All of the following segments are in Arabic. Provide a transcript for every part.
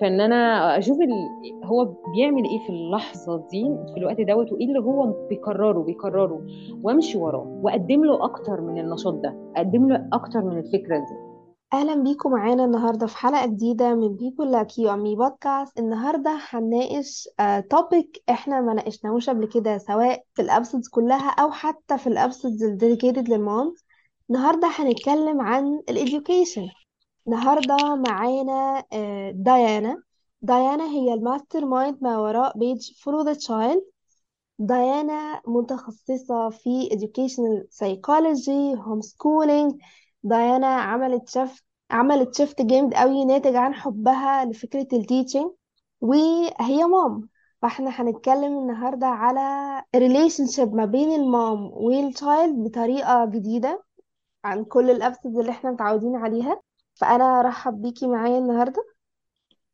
فإن أنا أشوف ال... هو بيعمل إيه في اللحظة دي في الوقت دوت وإيه اللي هو بيكرره بيكرره. وأمشي وراه وأقدم له أكتر من النشاط ده أقدم له أكتر من الفكرة دي. أهلا بيكم معانا النهاردة في حلقة جديدة من Like You and Me Podcast. النهاردة هنناقش topic إحنا ما ناقشناهوش قبل كده سواء في ال episodes كلها أو حتى في ال episodes ال dedicated لل mom النهاردة هنتكلم عن ال education النهاردة معانا آه، ديانا. ديانا هي ال mastermind ما وراء page Follow the Child. ديانا متخصصة في educational psychology homeschooling. ديانا عملت shift عملت shift جامد قوي ناتج عن حبها لفكرة ال teaching وهي mom فاحنا هنتكلم النهاردة على ال relationship ما بين ال mom وال child بطريقة جديدة عن كل ال episodes اللي إحنا متعودين عليها. فأنا أرحب بيكي معايا النهاردة.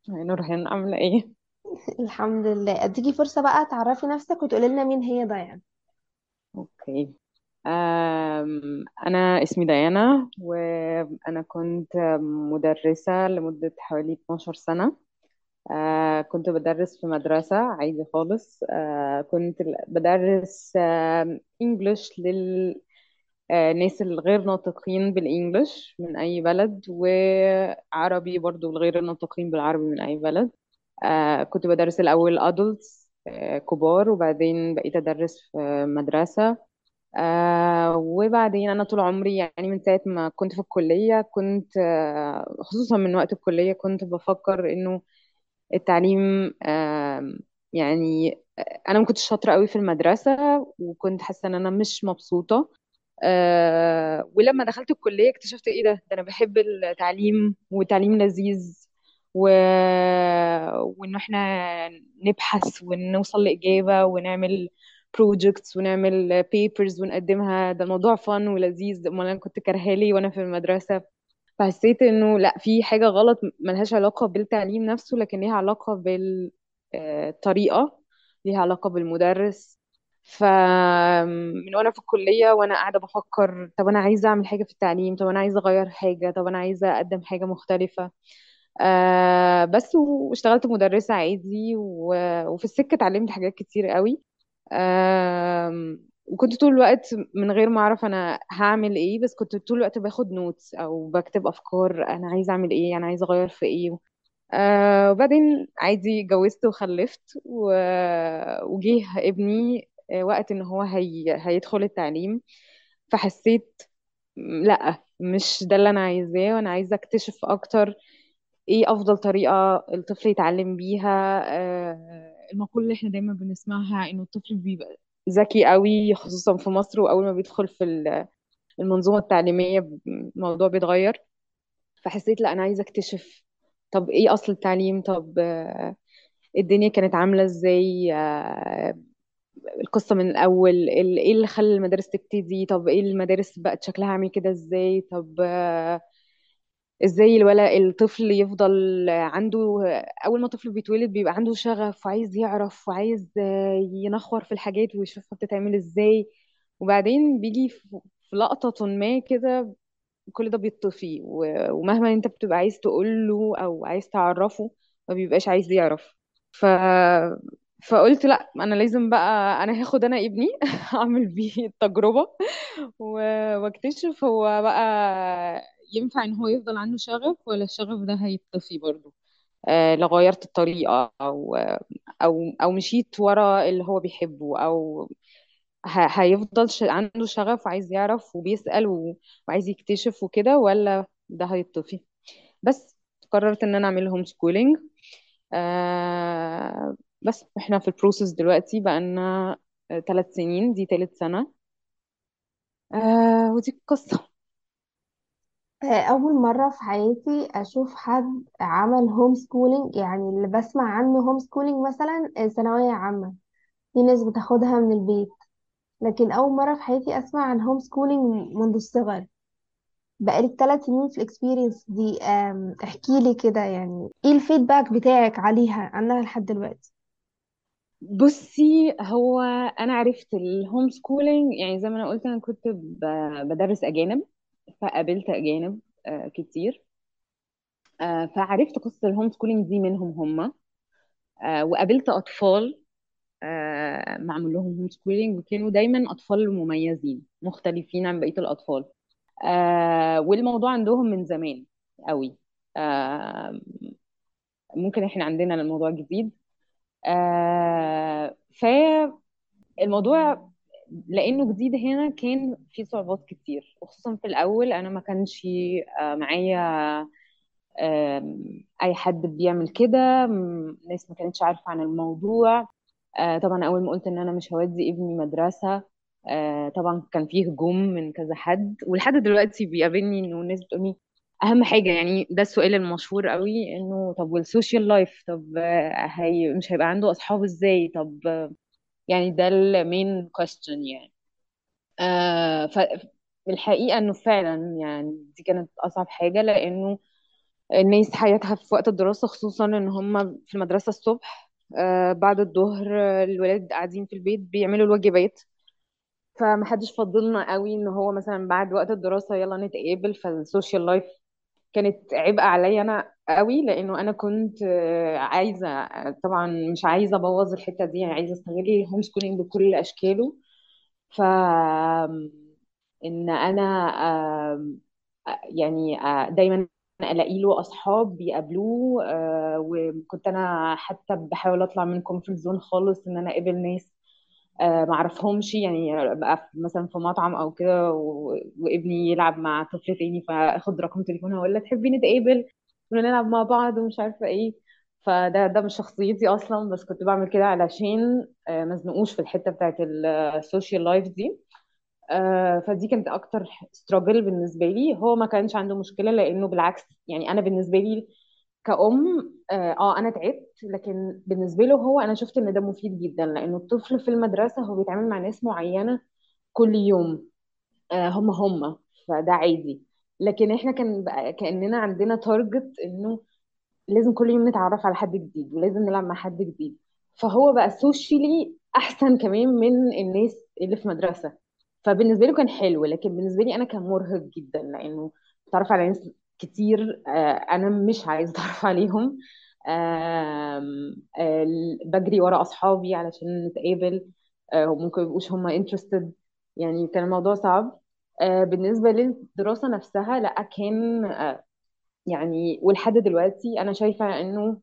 يعني نورهان عاملة إيه؟ الحمد لله. أديكي فرصة بقى تعرفي نفسك وتقولي لنا مين هي ديانا. okay. أم... أنا اسمي ديانا وأنا كنت مدرسة لمدة حوالي 12 سنة. أه كنت بدرس في مدرسة عادي خالص. أه كنت بدرس انجلش للناس الغير ناطقين بالانجلش من أي بلد وعربي برضو الغير ناطقين بالعربي من أي بلد. آه كنت بدرس الأول adults آه كبار وبعدين بقيت أدرس في مدرسة. آه وبعدين أنا طول عمري يعني من ساعة ما كنت في الكلية كنت آه خصوصا من وقت الكلية كنت بفكر إنه التعليم آه يعني آه، أنا ما كنتش شاطرة قوي في المدرسة وكنت حاسة إن أنا مش مبسوطة. آه ولما دخلت الكلية اكتشفت إيه ده؟ ده أنا بحب التعليم والتعليم لذيذ و... وان إحنا نبحث ونوصل لإجابة ونعمل projects ونعمل papers ونقدمها. ده موضوع فن ولذيذ. أمال أنا كنت كارهاه ليه وأنا في المدرسة؟ فحسيت إنه لأ في حاجة غلط ملهاش علاقة بالتعليم نفسه لكن ليها علاقة بالطريقة ليها علاقة بالمدرس. فمن وأنا في الكلية وأنا قاعدة بفكر طب أنا عايزة أعمل حاجة في التعليم طب أنا عايزة أغير حاجة طب أنا عايزة أقدم حاجة مختلفة آه بس واشتغلت مدرسة عادي وفي السكة اتعلمت حاجات كتير قوي وكنت طول الوقت من غير ما أعرف أنا هعمل إيه بس كنت طول الوقت باخد نوتس أو بكتب أفكار أنا عايزة أعمل إيه أنا عايزة أغير في إيه آه وبعدين عادي اتجوزت وخلفت. وجيه ابني آه، وقت إن هو هي... هيدخل التعليم فحسيت لأ مش ده اللي أنا عايزاه وأنا عايزة أكتشف أكتر إيه أفضل طريقة الطفل يتعلم بيها. آه المقولة اللي إحنا دايما بنسمعها إنه الطفل بيبقى ذكي قوي خصوصا في مصر وأول ما بيدخل في ال- المنظومة التعليمية الموضوع بيتغير. فحسيت لأ أنا عايزة أكتشف طب إيه أصل التعليم؟ طب آه، الدنيا كانت عاملة إزاي؟ القصة من الأول ال- إيه اللي خلى المدارس تبتدي؟ طب إيه المدارس بقت شكلها عامل كده إزاي؟ طب إزاي الولد الطفل يفضل عنده أول ما الطفل بيتولد بيبقى عنده شغف وعايز يعرف وعايز ينخور في الحاجات ويشوفها بتتعمل إزاي. وبعدين بيجي في لقطة ما كده كل ده بيطفي ومهما أنت بتبقى عايز تقوله أو عايز تعرفه ما بيبقاش عايز يعرف. ف فقلت لأ أنا لازم بقى أنا هاخد أنا ابني اعمل بيه التجربة واكتشف هو بقى ينفع إن هو يفضل عنده شغف ولا الشغف ده هيطفي برضه. آه لو غيرت الطريقة أو أو أو مشيت ورا اللي هو بيحبه ه- هيفضل عنده شغف وعايز يعرف وبيسأل وعايز يكتشف وكده ولا ده هيطفي؟ بس قررت إن أنا اعمل home schooling بس إحنا في ال process دلوقتي بقالنا ثلاث سنين دي ثالث سنة. آه ودي القصة آه، أول مرة في حياتي أشوف حد عمل home schooling يعني اللي بسمع عنه home schooling مثلا آه، ثانوية عامة. في ناس بتاخدها من البيت. لكن أول مرة في حياتي أسمع عن home schooling منذ الصغر. بقالك ثلاث سنين في ال experience دي. آم، احكي لي كده يعني إيه ال feedback بتاعك عليها عنها لحد دلوقتي؟ بصي هو أنا عرفت ال home schooling يعني زي ما أنا قلت أنا كنت بدرس أجانب فقابلت أجانب آه كتير. آه، فعرفت قصة ال home schooling دي منهم هم. آه، وقابلت أطفال آه، معمول لهم هوم سكولينج وكانوا دايما أطفال مميزين مختلفين عن بقية الأطفال. آه، والموضوع عندهم من زمان قوي. ممكن إحنا عندنا الموضوع جديد. آه، فالموضوع لأنه جديد هنا كان في صعوبات كتير وخصوصا في الأول أنا ما كانش آه، معايا أي حد بيعمل كده ناس ما كانتش عارفة عن الموضوع. آه، طبعا أول ما قلت إن أنا مش هودي ابني مدرسة طبعا كان فيه هجوم من كذا حد ولحد دلوقتي بيقابلني إنه الناس بتقولي أهم حاجة يعني ده السؤال المشهور قوي إنه طب وال social life طب هي مش هيبقى عنده أصحاب إزاي؟ طب يعني ده ال main question يعني. آه فالحقيقة إنه فعلا يعني دي كانت أصعب حاجة لأنه الناس حياتها في وقت الدراسة خصوصا إن هم في المدرسة الصبح آه بعد الظهر الولاد قاعدين في البيت بيعملوا الواجبات. فمحدش فاضي لنا قوي إن هو مثلا بعد وقت الدراسة يلا نتقابل فال social life كانت عبء عليا أنا قوي لأنه أنا كنت آه، عايزة آه، طبعا مش عايزة أبوظ الحتة دي يعني عايزة أستغل ال home schooling بكل أشكاله. ف إن أنا يعني آه، دايما ألاقي له أصحاب بيقابلوه آه، وكنت أنا حتى بحاول أطلع من comfort zone خالص إن أنا أقابل ناس ما اعرفهمش يعني ابقى مثلا في مطعم أو كده وابني يلعب مع طفل تاني فاخد رقم تليفونها ولا تحبي نتقابل ونلعب مع بعض ومش عارفة إيه. فده ده مش شخصيتي أصلا بس كنت بعمل كده علشان آه، ما في الحتة بتاعت ال social life دي. آه، فدي كانت أكتر struggle بالنسبة لي. هو ما كانش عنده مشكلة لأنه بالعكس يعني أنا بالنسبة لي كأم آه آه، أنا تعبت لكن بالنسبة له هو أنا شفت إن ده مفيد جدا لأنه الطفل في المدرسة هو بيتعامل مع ناس معينة كل يوم آه، هم هم فده عادي. لكن إحنا كان بقى كأننا عندنا target إنه لازم كل يوم نتعرف على حد جديد ولازم نلعب مع حد جديد. فهو بقى سوشيالي أحسن كمان من الناس اللي في مدرسة. فبالنسبة له كان حلو لكن بالنسبة لي أنا كان مرهق جدا لأنه بتعرف على ناس كتير آه، أنا مش عايزة اتعرف عليهم. آه، بجري ورا أصحابي علشان نتقابل. آه، وممكن يبقوش هم interested. يعني كان الموضوع صعب. آه، بالنسبة للدراسة نفسها لأ كان يعني ولحد دلوقتي أنا شايفة إنه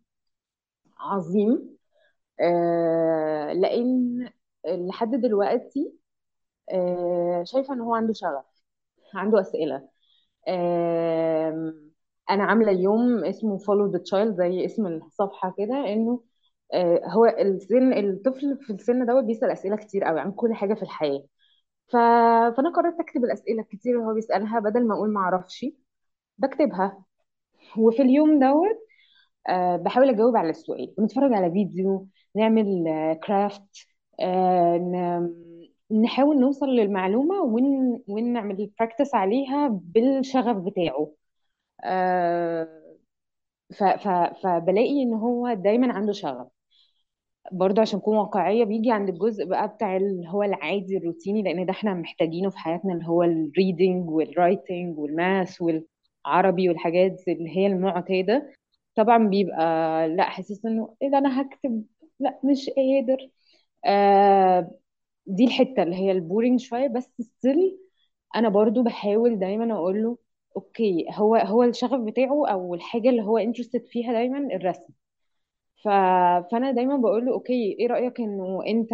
عظيم. آه لأن لحد دلوقتي آه شايفة إن هو عنده شغف عنده أسئلة. آه أنا عاملة يوم اسمه follow the child زي اسم الصفحة كده إنه آه هو السن الطفل في السن دوت بيسأل أسئلة كتير قوي عن كل حاجة في الحياة. ف... فأنا قررت أكتب الأسئلة الكتير اللي هو بيسألها بدل ما أقول ما أعرفش بكتبها. وفي اليوم دوت أه بحاول أجاوب على السؤال. ونتفرج على فيديو نعمل آه، craft ن- نحاول نوصل للمعلومة ون... ونعمل practice عليها بالشغف بتاعه. أه ف... ف... فبلاقي إن هو دايما عنده شغف. برضه عشان نكون واقعية بيجي عند الجزء بقى بتاع اللي هو العادي الروتيني لأن ده إحنا محتاجينه في حياتنا اللي هو ال reading وال writing وال math والعربي والحاجات اللي هي المعتادة. طبعا بيبقى لا حاسس إنه إيه ده أنا هكتب؟ لا مش قادر. آه دي الحتة اللي هي ال boring شوية بس still أنا برضو بحاول دايما أقول له okay هو هو الشغف بتاعه أو الحاجة اللي هو interested فيها دايما الرسم. ف... فأنا دايما بقول له okay إيه رأيك إنه أنت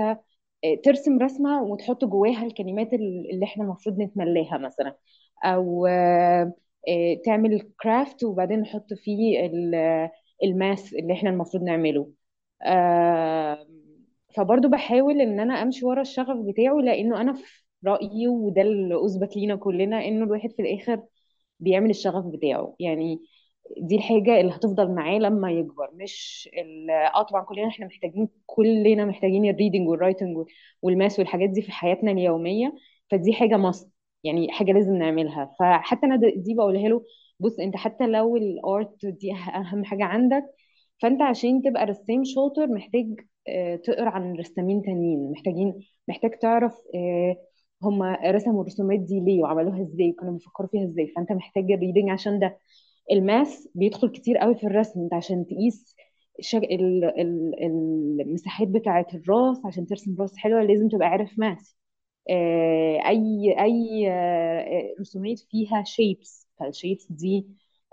آه، ترسم رسمة وتحط جواها الكلمات ال- اللي إحنا المفروض نتعلمها مثلا؟ أو آه، آه، تعمل craft وبعدين نحط فيه ال- ال math اللي إحنا المفروض نعمله. فبرضه بحاول إن أنا أمشي ورا الشغف بتاعه لأنه أنا في رأيي وده اللي أثبت لينا كلنا إنه الواحد في الآخر بيعمل الشغف بتاعه. يعني دي الحاجة اللي هتفضل معاه لما يكبر مش آه طبعا كلنا إحنا محتاجين كلنا محتاجين ال reading وال writing وال math والحاجات دي في حياتنا اليومية فدي حاجة must يعني حاجة لازم نعملها. فحتى أنا دي بقولها له بص أنت حتى لو ال art دي أه- أهم حاجة عندك فأنت عشان تبقى رسام شاطر محتاج تقرأ عن رسامين تانيين. محتاجين محتاج تعرف آه، هم رسموا الرسومات دي ليه وعملوها إزاي وكانوا بيفكروا فيها إزاي. فانت محتاج ال reading عشان ده. ال math بيدخل كتير قوي في الرسم. انت عشان تقيس شج... ال... ال... المساحات بتاعة الراس عشان ترسم راس حلوة لازم تبقى عارف math آه، أي أي آه، رسومات فيها shapes فال shapes دي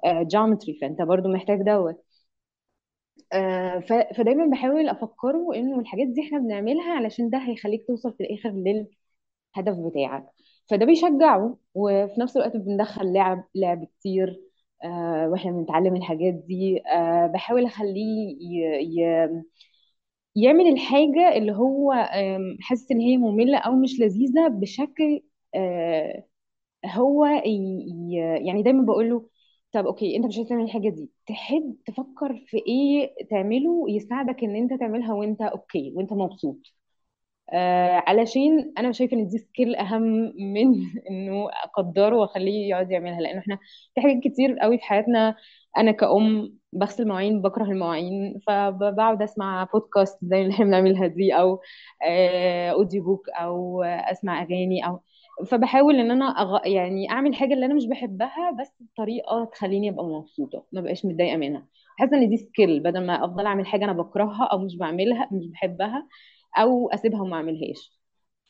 geometry فانت برضو محتاج دوت. آه، فدايما بحاول أفكره إنه الحاجات دي إحنا بنعملها علشان ده هيخليك توصل في الآخر للهدف بتاعك فده بيشجعه وفي نفس الوقت بندخل لعب لعب كتير آه، وإحنا بنتعلم الحاجات دي آه، بحاول أخليه ي- ي- يعمل الحاجة اللي هو حاسس إن هي مملة أو مش لذيذة بشكل هو. ي- يعني دايما بقول له طب okay أنت مش عايز تعمل الحاجة دي. تحب تفكر في إيه تعمله يساعدك إن أنت تعملها وأنت okay وأنت مبسوط؟ آه علشان أنا شايفة إن دي skill أهم من إنه أقدره وأخليه يقعد يعملها لأنه إحنا في حاجات كتير قوي في حياتنا أنا كأم بغسل مواعين بكره المواعين فبقعد أسمع بودكاست زي اللي إحنا بنعملها دي أو آه audio book أو أسمع أغاني أو فبحاول إن أنا أغ... يعني أعمل حاجة اللي أنا مش بحبها بس بطريقة تخليني أبقى مبسوطة ما بقاش متضايقة منها. حاسة إن دي skill بدل ما أفضل أعمل حاجة أنا بكرهها أو مش بعملها مش بحبها أو أسيبها وما أعملهاش.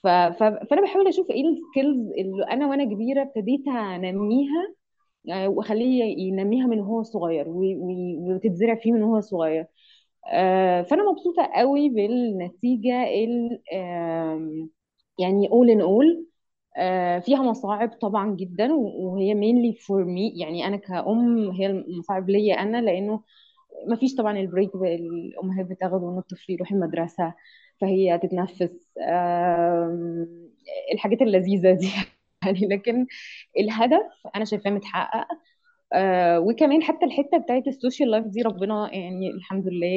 ف... ف... فأنا بحاول أشوف إيه السكيلز اللي أنا وأنا كبيرة ابتديت أنميها آه، وأخليه ينميها من هو صغير و... و... وتتزرع فيه من هو صغير. آه، فأنا مبسوطة قوي بالنتيجة ال... يعني in all آه، فيها مصاعب طبعا جدا وهي mainly for me يعني أنا كأم هي المصاعب ليا أنا لأنه ما فيش طبعا ال break الأمهات بتاخده ان الطفل يروح المدرسة فهي تتنفس الحاجات اللذيذة دي يعني لكن الهدف أنا شايفاه متحقق. آه، وكمان حتى الحتة بتاعت ال social life دي ربنا يعني الحمد لله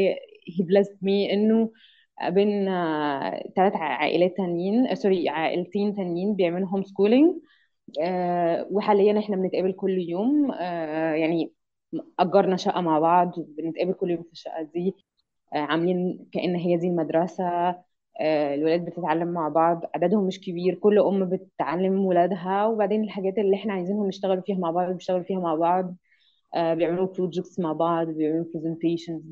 هي blessed me إنه بين ثلاث عائلات تانيين آه، sorry عائلتين تانيين بيعملوا homeschooling آه، وحاليا إحنا بنتقابل كل يوم آه، يعني أجرنا شقة مع بعض وبنتقابل كل يوم في الشقة دي آه، عاملين كأن هي دي المدرسة آه، الولاد بتتعلم مع بعض عددهم مش كبير كل أم بتعلم ولادها وبعدين الحاجات اللي إحنا عايزينهم يشتغلوا فيها مع بعض بيشتغلوا فيها مع بعض آه، بيعملوا projects مع بعض بيعملوا presentations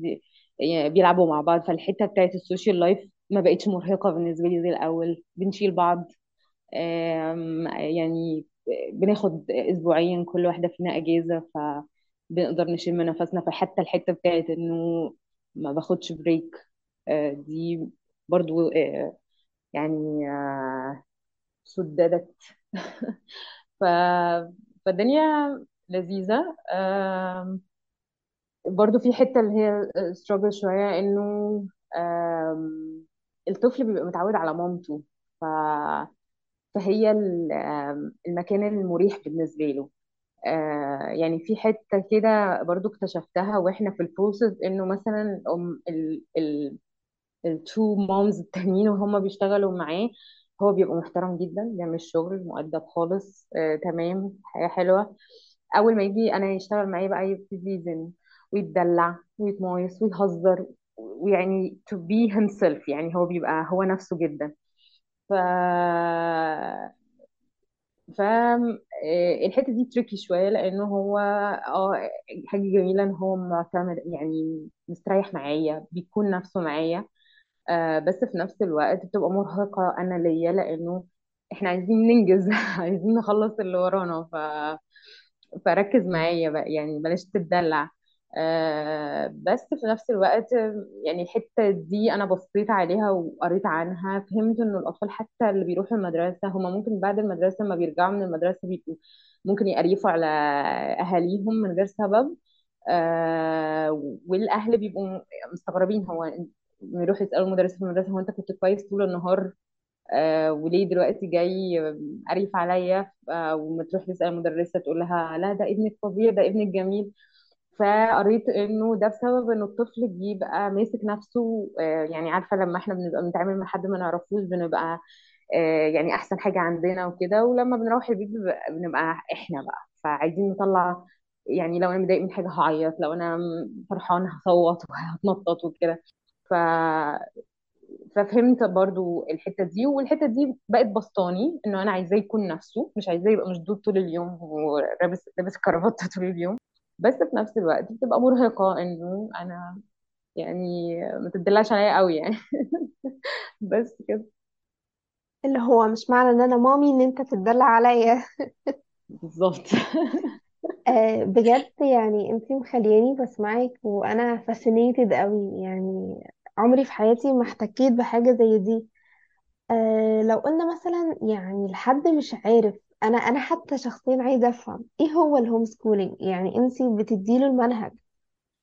بيلعبوا مع بعض فالحتة بتاعت ال social life ما بقتش مرهقة بالنسبة لي زي الأول. بنشيل بعض يعني بناخد اسبوعيا كل واحدة فينا أجازة فبنقدر نشم نفسنا. فحتى الحتة بتاعت إنه ما باخدش بريك آه، دي برضو آه، يعني آه، سددت. ف فالدنيا لذيذة. آم، برضو في حتة اللي هي ستراجل شوية إنه الطفل بيبقى متعود على مامته ف فهي المكان المريح بالنسبة له. آه، يعني في حتة كده برضو اكتشفتها وإحنا في ال process إنه مثلا أم ال ال ال two moms التانيين وهم بيشتغلوا معاه هو بيبقى محترم جدا بيعمل الشغل مؤدب خالص آه، تمام حاجة حلوة. أول ما يجي أنا يشتغل معايا بقى يبتدي يزن. ويتدلع ويتمايس ويهزر ويعني to be himself يعني هو بيبقى هو نفسه جدا. ف فالحته دي تريكي شوية لأنه هو آه حاجة جميلة إن هو معتمد يعني مستريح معايا بيكون نفسه معايا. آه بس في نفس الوقت بتبقى مرهقة أنا ليا لأنه إحنا عايزين ننجز عايزين نخلص اللي ورانا. ف فركز معايا بقى يعني بلاش تتدلع. آه بس في نفس الوقت يعني الحتة دي أنا بصيت عليها وقريت عنها فهمت إنه الأطفال حتى اللي بيروحوا المدرسة هما ممكن بعد المدرسة ما بيرجعوا من المدرسة بيبقوا ممكن يقريفوا على أهاليهم من غير سبب آه والأهل بيبقوا مستغربين هو يروحوا يسألوا المدرس في المدرسة هو أنت كنت كويس طول النهار؟ آه وليه دلوقتي جاي قريف عليا؟ آه وما تروح تسأل المدرسة تقول لها لا ده ابنك فظيع ده ابنك جميل. فقريت انه ده بسبب ان الطفل بيبقى ماسك نفسه آه يعني عارفة لما إحنا بنبقى بنتعامل مع حد ما نعرفوش بنبقى آه يعني أحسن حاجة عندنا وكده ولما بنروح البيت بنبقى إحنا بقى فعايزين نطلع يعني لو أنا متضايق من حاجة هعيط لو أنا فرحان هصوت وهتنطط وكده. ف ففهمت برضو الحتة دي والحتة دي بقت بسطاني إنه أنا عايزاه يكون نفسه مش عايزاه يبقى مشدود طول اليوم ولابس لابس كرافتة طول اليوم. بس في نفس الوقت بتبقى مرهقة إنه أنا يعني ما تدلعش عليا قوي يعني. بس كده. اللي هو مش معنى إن أنا مامي إن أنت تتدلع عليا. بالظبط. آه بجد يعني انتي مخلياني بسمعك وأنا فاسينيتد قوي يعني عمري في حياتي ما احتكيت بحاجة زي دي. آه لو قلنا مثلا يعني لحد مش عارف أنا أنا حتى شخصيا عايزة أفهم إيه هو ال homeschooling يعني انتي بتديله المنهج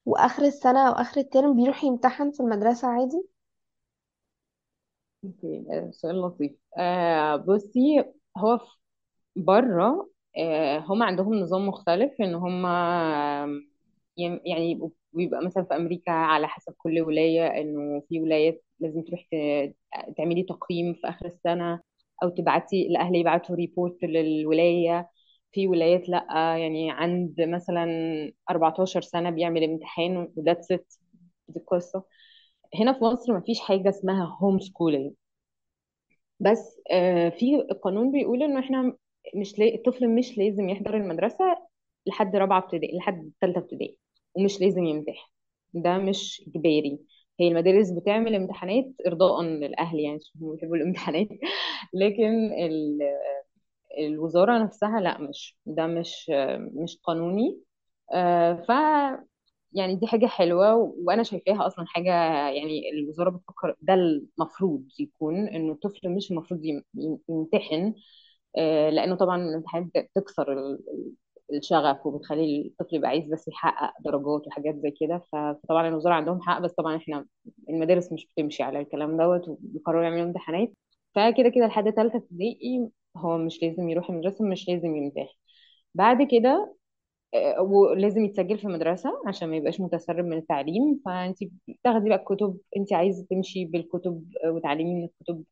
وآخر السنة أو آخر الترم بيروح يمتحن في المدرسة عادي؟ okay آه، سؤال لطيف. آه بصي هو بره آه هم عندهم نظام مختلف إن هم يعني بيبقى مثلا في أمريكا على حسب كل ولاية إنه في ولايات لازم تروح تعملي تقييم في آخر السنة. أو تبعتي الاهل يبعتوا report للولاية. في ولايات لأ يعني عند مثلا 14 سنة بيعمل امتحان و that's it دي القصة. هنا في مصر مفيش حاجة اسمها homeschooling بس آه، في القانون بيقول إنه إحنا مش لا... الطفل مش لازم يحضر المدرسة لحد رابعة ابتدائي لحد ثالثة ابتدائي ومش لازم يمتحن. ده مش إجباري. هي المدارس بتعمل امتحانات إرضاء للأهل يعني هم بيحبوا الامتحانات. لكن ال... الوزارة نفسها لا مش ده مش مش قانوني. آه، ف يعني دي حاجة حلوة وأنا شايفاها أصلا حاجة يعني الوزارة بتفكر ده المفروض يكون إنه الطفل مش المفروض يم- يمتحن. آه، لأنه طبعا الامتحانات بتكسر الشغف وبتخلي الطفل يبقى عايز بس يحقق درجات وحاجات زي كده. فطبعا الوزارة عندهم حق بس طبعا إحنا المدارس مش بتمشي على الكلام دوت وبيقرروا يعملوا امتحانات. فكده كده لحد تالتة ابتدائي هو مش لازم يروح المدرسة مش لازم يمتحن. بعد كده آه، ولازم يتسجل في مدرسة عشان ما يبقاش متسرب من التعليم. فانت بتاخدي بقى الكتب انت عايزة تمشي بالكتب آه، وتعلمي من الكتب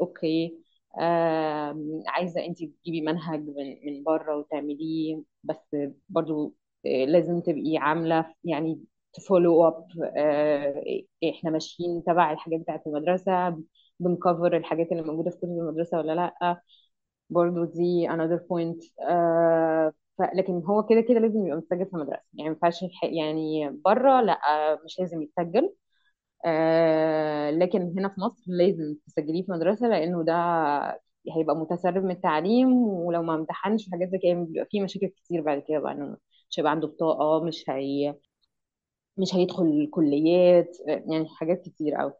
أوكي. آم، عايزة انت تجيبي منهج من من بره وتعمليه بس برضو آه، لازم تبقي عاملة يعني تفولو اب إحنا ماشيين تبع الحاجات بتاعت المدرسة بنكفر الحاجات اللي موجودة في كتب المدرسة ولا لأ برضو دي another point آه. لكن هو كده كده لازم يبقى متسجل في مدرسة يعني ما ينفعش يعني بره لأ آه، مش لازم يتسجل آه لكن هنا في مصر لازم تسجليه في مدرسة لأنه ده هيبقى متسرب من التعليم ولو ما امتحنش حاجات زي كده بيبقى فيه مشاكل كتير بعد كده بقى إنه مش هيبقى عنده بطاقة مش هي مش هيدخل الكليات آه، يعني حاجات كتير قوي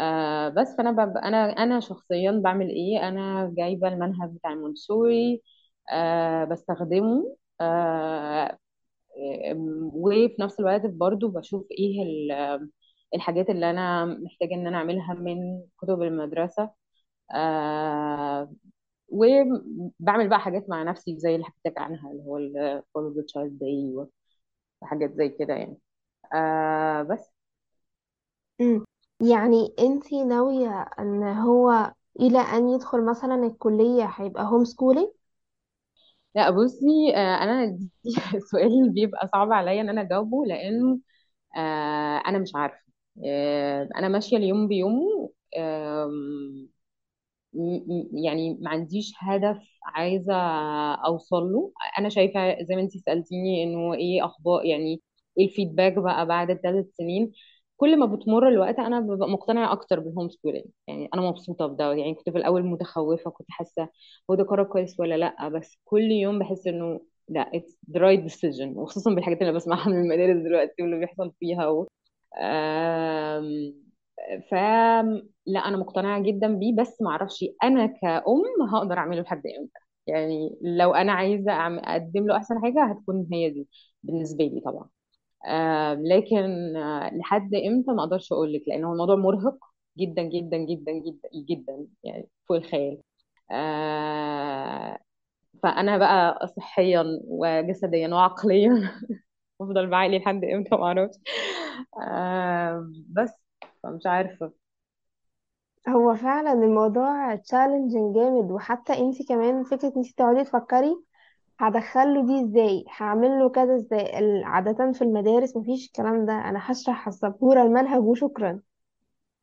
آه بس فأنا بب... أنا أنا شخصيا بعمل إيه؟ أنا جايبة المنهج بتاع المونتسوري آه بستخدمه آه آم، وفي نفس الوقت برضو بشوف إيه ال- الحاجات اللي أنا محتاجة إن أنا أعملها من كتب المدرسة آه وبعمل بقى حاجات مع نفسي زي اللي حكيت لك عنها اللي هو Follow the Child Day وحاجات زي كده يعني. آه بس. مم. يعني انتي ناوية إن هو إلى أن يدخل مثلا الكلية هيبقى هوم سكولينج لا بصي آه أنا دي سؤال بيبقى صعب عليا إن أنا أجاوبه لأنه آه أنا مش عارفة. أنا ماشية اليوم بيومه يعني ما عنديش هدف عايزة أوصل له. أنا شايفة زي ما أنتي سألتيني إنه إيه أخبار يعني إيه ال feedback بقى بعد الثلاث سنين. كل ما بتمر الوقت أنا ببقى مقتنعة أكتر بال homeschooling يعني أنا مبسوطة بده. يعني كنت في الأول متخوفة كنت حاسة هو ده قرار كويس ولا لأ بس كل يوم بحس إنه لأ it's the right decision. وخصوصا بالحاجات اللي بسمعها من المدارس دلوقتي واللي بيحصل فيها آم، ف لا أنا مقتنعة جدا بيه بس ما أعرفش أنا كأم هقدر أعمله لحد إمتى؟ يعني لو أنا عايزة أقدم له أحسن حاجة هتكون هي دي بالنسبة لي طبعا. لكن لحد إمتى؟ ما أقدرش أقول لك لأن هو الموضوع مرهق جدا جدا جدا جدا جدا يعني فوق الخيال. آه، فأنا بقى صحيا وجسديا وعقليا افضل بعقلي لحد إمتى؟ ما أعرفش. آه بس فمش عارفة. هو فعلا الموضوع تشالنجينج جامد وحتى انتي كمان فكرة انتي تقعدي تفكري هدخله دي إزاي هعمل له كذا إزاي ال- عادة في المدارس مفيش الكلام ده أنا هشرح السبورة المنهج وشكرا.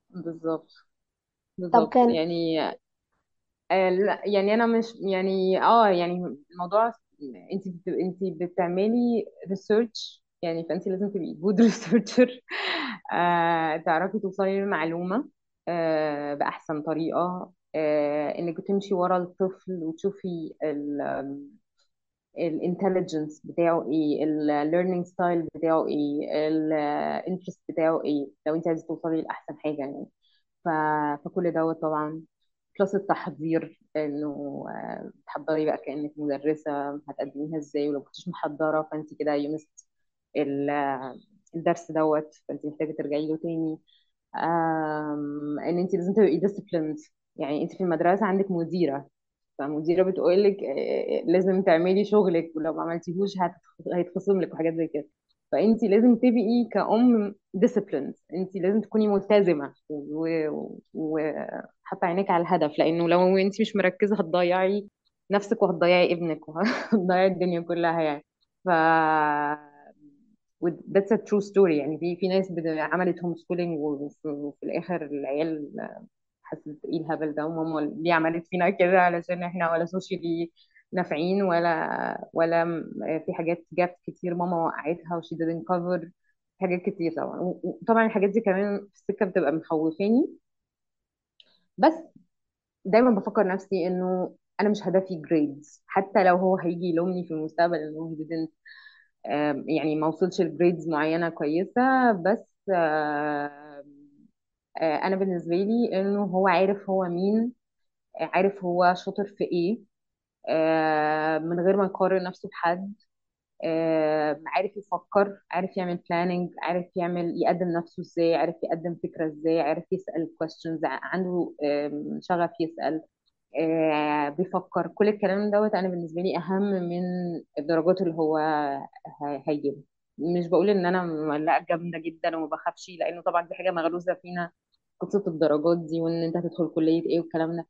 بالظبط. طب بالظبط. كان يعني آه لا يعني أنا مش يعني آه يعني الموضوع انت. انت بتعملي research يعني فانت لازم تبقي good researcher آه، تعرفي توصلي للمعلومة آه، بأحسن طريقة آه، إنك تمشي ورا الطفل وتشوفي ال intelligence بتاعه إيه ال learning style بتاعه إيه ال interest بتاعه إيه لو انت عايزة توصلي لأحسن حاجة يعني ف... فكل دوت طبعا plus التحضير إنه آه، تحضري بقى كأنك مدرسة هتقدميها إزاي؟ ولو كنتش محضرة فانت كده ال- آه، الدرس دوت فانت محتاجة ترجعي له تاني. إن انت لازم تبقي disciplined. يعني انت في المدرسة عندك مديرة. فمديرة بتقول لك لازم تعملي شغلك ولو ما عملتيهوش هيتخصم لك وحاجات زي كده. فانت لازم تبقي كأم disciplined. انت لازم تكوني ملتزمة. وحاطة عينيك على الهدف. لأنه لو انت مش مركزة هتضيعي نفسك وهتضيعي ابنك وهتضيعي الدنيا كلها يعني. ف that's a true story. يعني في في ناس عملت homeschooling وفي الآخر العيال حسيت إيه الهبل ده؟ وماما ليه عملت فينا كده علشان إحنا ولا socially نافعين ولا ولا في حاجات gap كتير ماما وقعتها و she didn't cover حاجات كتير طبعا. وطبعا الحاجات دي كمان في السكة بتبقى مخوفاني. بس دايما بفكر نفسي إنه أنا مش هدفي grades حتى لو هو هيجي يلومني في المستقبل إنه he didn't يعني ما وصلش ل grades معينة كويسة. بس آه، أنا بالنسبة لي إنه هو عارف هو مين عارف هو شاطر في إيه. من غير ما يقارن نفسه بحد. آه، عارف يفكر عارف يعمل بلاننج عارف يعمل يقدم نفسه إزاي عارف يقدم فكرة إزاي عارف يسأل questions عنده شغف يسأل. آه، بيفكر. كل الكلام دوت أنا بالنسبة لي أهم من الدرجات اللي هو هيجيبها. مش بقول إن أنا مقلقة جامدة جدا وما بخافش لأنه طبعا دي حاجة مغروزة فينا. قصة الدرجات دي وإن أنت هتدخل كلية إيه والكلام ده.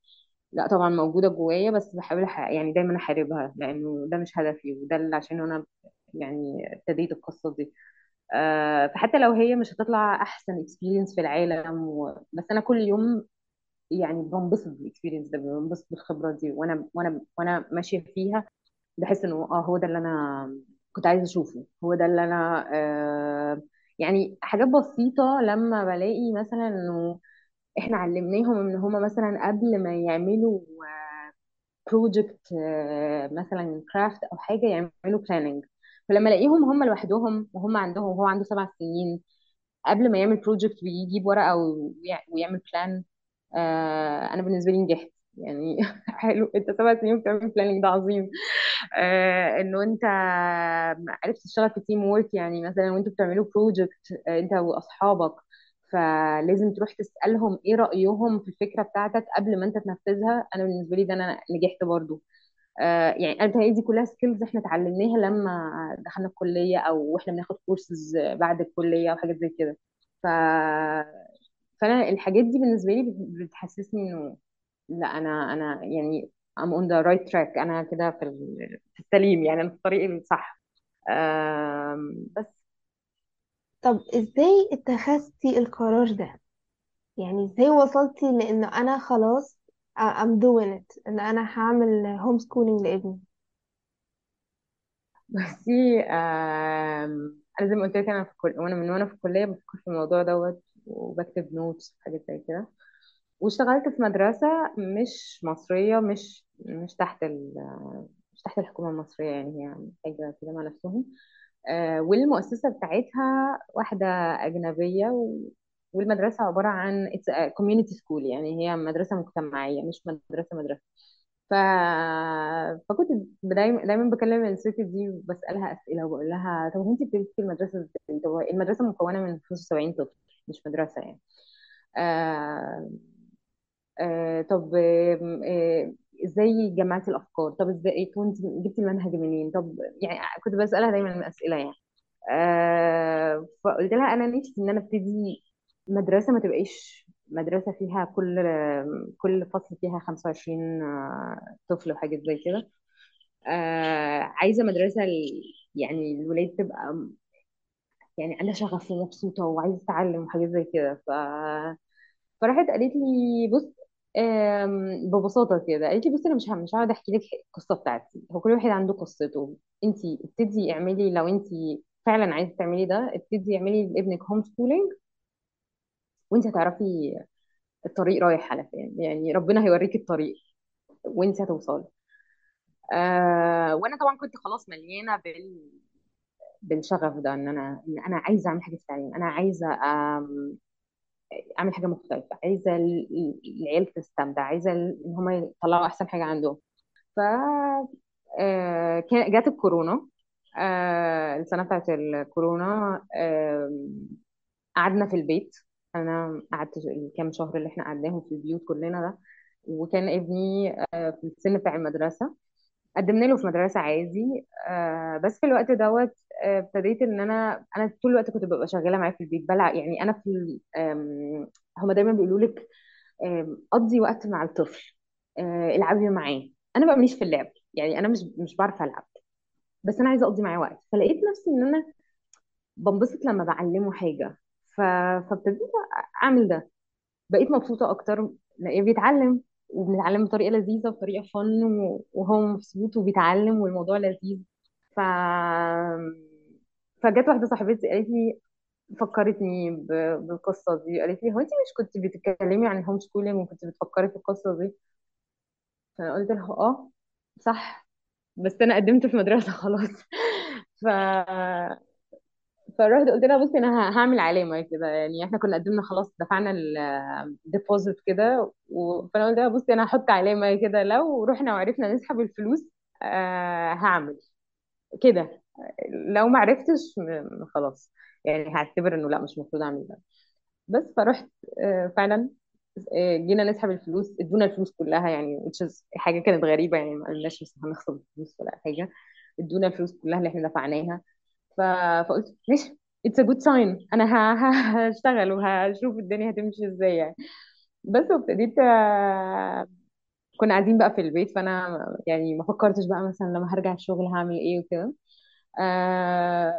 لا طبعا موجودة جوايا بس بحاول يعني دايما أحاربها لأنه ده مش هدفي وده اللي عشان أنا يعني ابتديت القصة دي. آه، فحتى لو هي مش هتطلع أحسن experience في العالم و... بس أنا كل يوم يعني بنبسط بال experience ده بنبسط بالخبرة دي وأنا وأنا وأنا ماشية فيها بحس إنه آه هو ده اللي أنا كنت عايزة أشوفه هو ده اللي أنا آه يعني حاجات بسيطة لما بلاقي مثلا إنه إحنا علمناهم ان هم مثلا قبل ما يعملوا project مثلا craft أو حاجة يعملوا planning فلما الاقيهم هم لوحدهم وهم عندهم وهو عنده سبع سنين قبل ما يعمل project ويجيب ورقة ويع- ويعمل plan آه أنا بالنسبة لي نجحت. يعني حلو أنت سبع سنين بتعمل planning ده عظيم. آه إنه أنت عرفت تشتغل في teamwork يعني مثلا وأنتوا بتعملوا project آه أنت وأصحابك. فلازم تروح تسألهم إيه رأيهم في الفكرة بتاعتك قبل ما أنت تنفذها. أنا بالنسبة لي ده أنا نجحت برضو. آه يعني أنا دي كلها skills إحنا اتعلمناها لما دخلنا الكلية أو وإحنا بناخد كورسز بعد الكلية أو حاجات زي كده. ف فأنا الحاجات دي بالنسبة لي بت- بتحسسني إنه لا أنا أنا يعني I'm on the right track. أنا كده في ال- في السليم يعني أنا في الطريق الصح. بس طب إزاي اتخذتي القرار ده؟ يعني إزاي وصلتي لأنه أنا خلاص I- I'm doing it إن أنا هعمل homeschooling لابني؟ بصي أنا زي ما قلت لك أنا في كل وأنا من وأنا في الكلية بفكر في الموضوع دوت وبكتب notes وحاجات زي كده. واشتغلت في مدرسة مش مصرية مش مش تحت ال مش تحت الحكومة المصرية يعني هي حاجة كده مع نفسهم. آه، والمؤسسة بتاعتها واحدة أجنبية. والمدرسة عبارة عن community school يعني هي مدرسة مجتمعية مش مدرسة مدرسة ف... فكنت دايما دايما بكلم الست دي وبسألها أسئلة وبقول لها طب انت بتدرسي المدرسة إزاي؟ طب المدرسة مكونة من 75 طفل مش مدرسة يعني آه... آه... طب آه... إزاي جمعتي الأفكار. طب إزاي؟ كنت جبتي المنهج منين؟ طب يعني كنت بسألها دايما الأسئلة يعني. آه فقلت لها أنا نفسي إن أنا أبتدي مدرسة ما تبقاش مدرسة فيها كل كل فصل فيها 25 آه، طفل وحاجات زي كده. آه عايزة مدرسة يعني الولاد تبقى يعني عندها شغف ومبسوطة وعايزة تتعلم وحاجات زي كده. ف فراحت قالت لي بص آم، ببساطة كده. قالت لي بصي أنا مش مش هقعد أحكي لك القصة بتاعتي. هو كل واحد عنده قصته. أنت ابتدي اعملي لو أنت فعلا عايزة تعملي ده ابتدي اعملي لابنك هوم سكولينج وأنت هتعرفي الطريق رايح على فين. يعني ربنا هيوريكي الطريق وأنت هتوصلي. آه وأنا طبعا كنت خلاص مليانة بال بالشغف ده إن أنا إن أنا عايزة أعمل حاجة في التعليم. أنا عايزة أعمل حاجة مختلفة عايزة ال- ال- العيال تستمتع عايزة إن هم يطلعوا أحسن حاجة عندهم. ف آه، جات الكورونا آه، السنة بتاعت الكورونا قعدنا في البيت. أنا قعدت الكام شهر اللي إحنا قعدناهم في البيوت كلنا ده. وكان ابني آه، في السن بتاع المدرسة. قدمنا له في مدرسة عادي. آه بس في الوقت دوت آه، ابتديت إن أنا أنا طول الوقت كنت ببقى شغالة معاه في البيت بلعب يعني أنا في هما دايما بيقولوا لك قضي وقت مع الطفل آه العبي معاه. أنا بقى ماليش في اللعب يعني أنا مش مش بعرف ألعب. بس أنا عايزة أقضي معاه وقت. فلقيت نفسي إن أنا بنبسط لما بعلمه حاجة. فابتديت أعمل ده. بقيت مبسوطة أكتر لأنه بيتعلم وبنتعلم بطريقة لذيذة بطريقة فن وهو مبسوط وبيتعلم والموضوع لذيذ. ف فجت واحدة صاحبتي قالت لي فكرتني ب... بالقصة دي. قالت لي هو انت مش كنت بتتكلمي عن ال homeschooling وكنت بتفكري في القصة دي؟ فأنا قلت لها آه صح. بس أنا قدمت في مدرسة خلاص. ف فرحت قلت لها بصي أنا هعمل علامة كده. يعني إحنا كنا قدمنا خلاص دفعنا ال deposit كده و- فأنا قلت لها بصي أنا هحط علامة كده لو رحنا وعرفنا نسحب الفلوس آه هعمل. كده. لو ما عرفتش خلاص. يعني هعتبر إنه لا مش المفروض أعمل ده. بس فرحت آه فعلا آه، جينا نسحب الفلوس ادونا الفلوس كلها يعني حاجة كانت غريبة يعني ما قلناش بس هنخسر الفلوس ولا حاجة. ادونا الفلوس كلها اللي إحنا دفعناها. فقلت ماشي it's a good sign أنا هشتغل وهشوف الدنيا هتمشي إزاي يعني. بس وابتديت كنا قاعدين بقى في البيت فأنا يعني ما فكرتش بقى مثلا لما هرجع الشغل هعمل إيه وكده. آه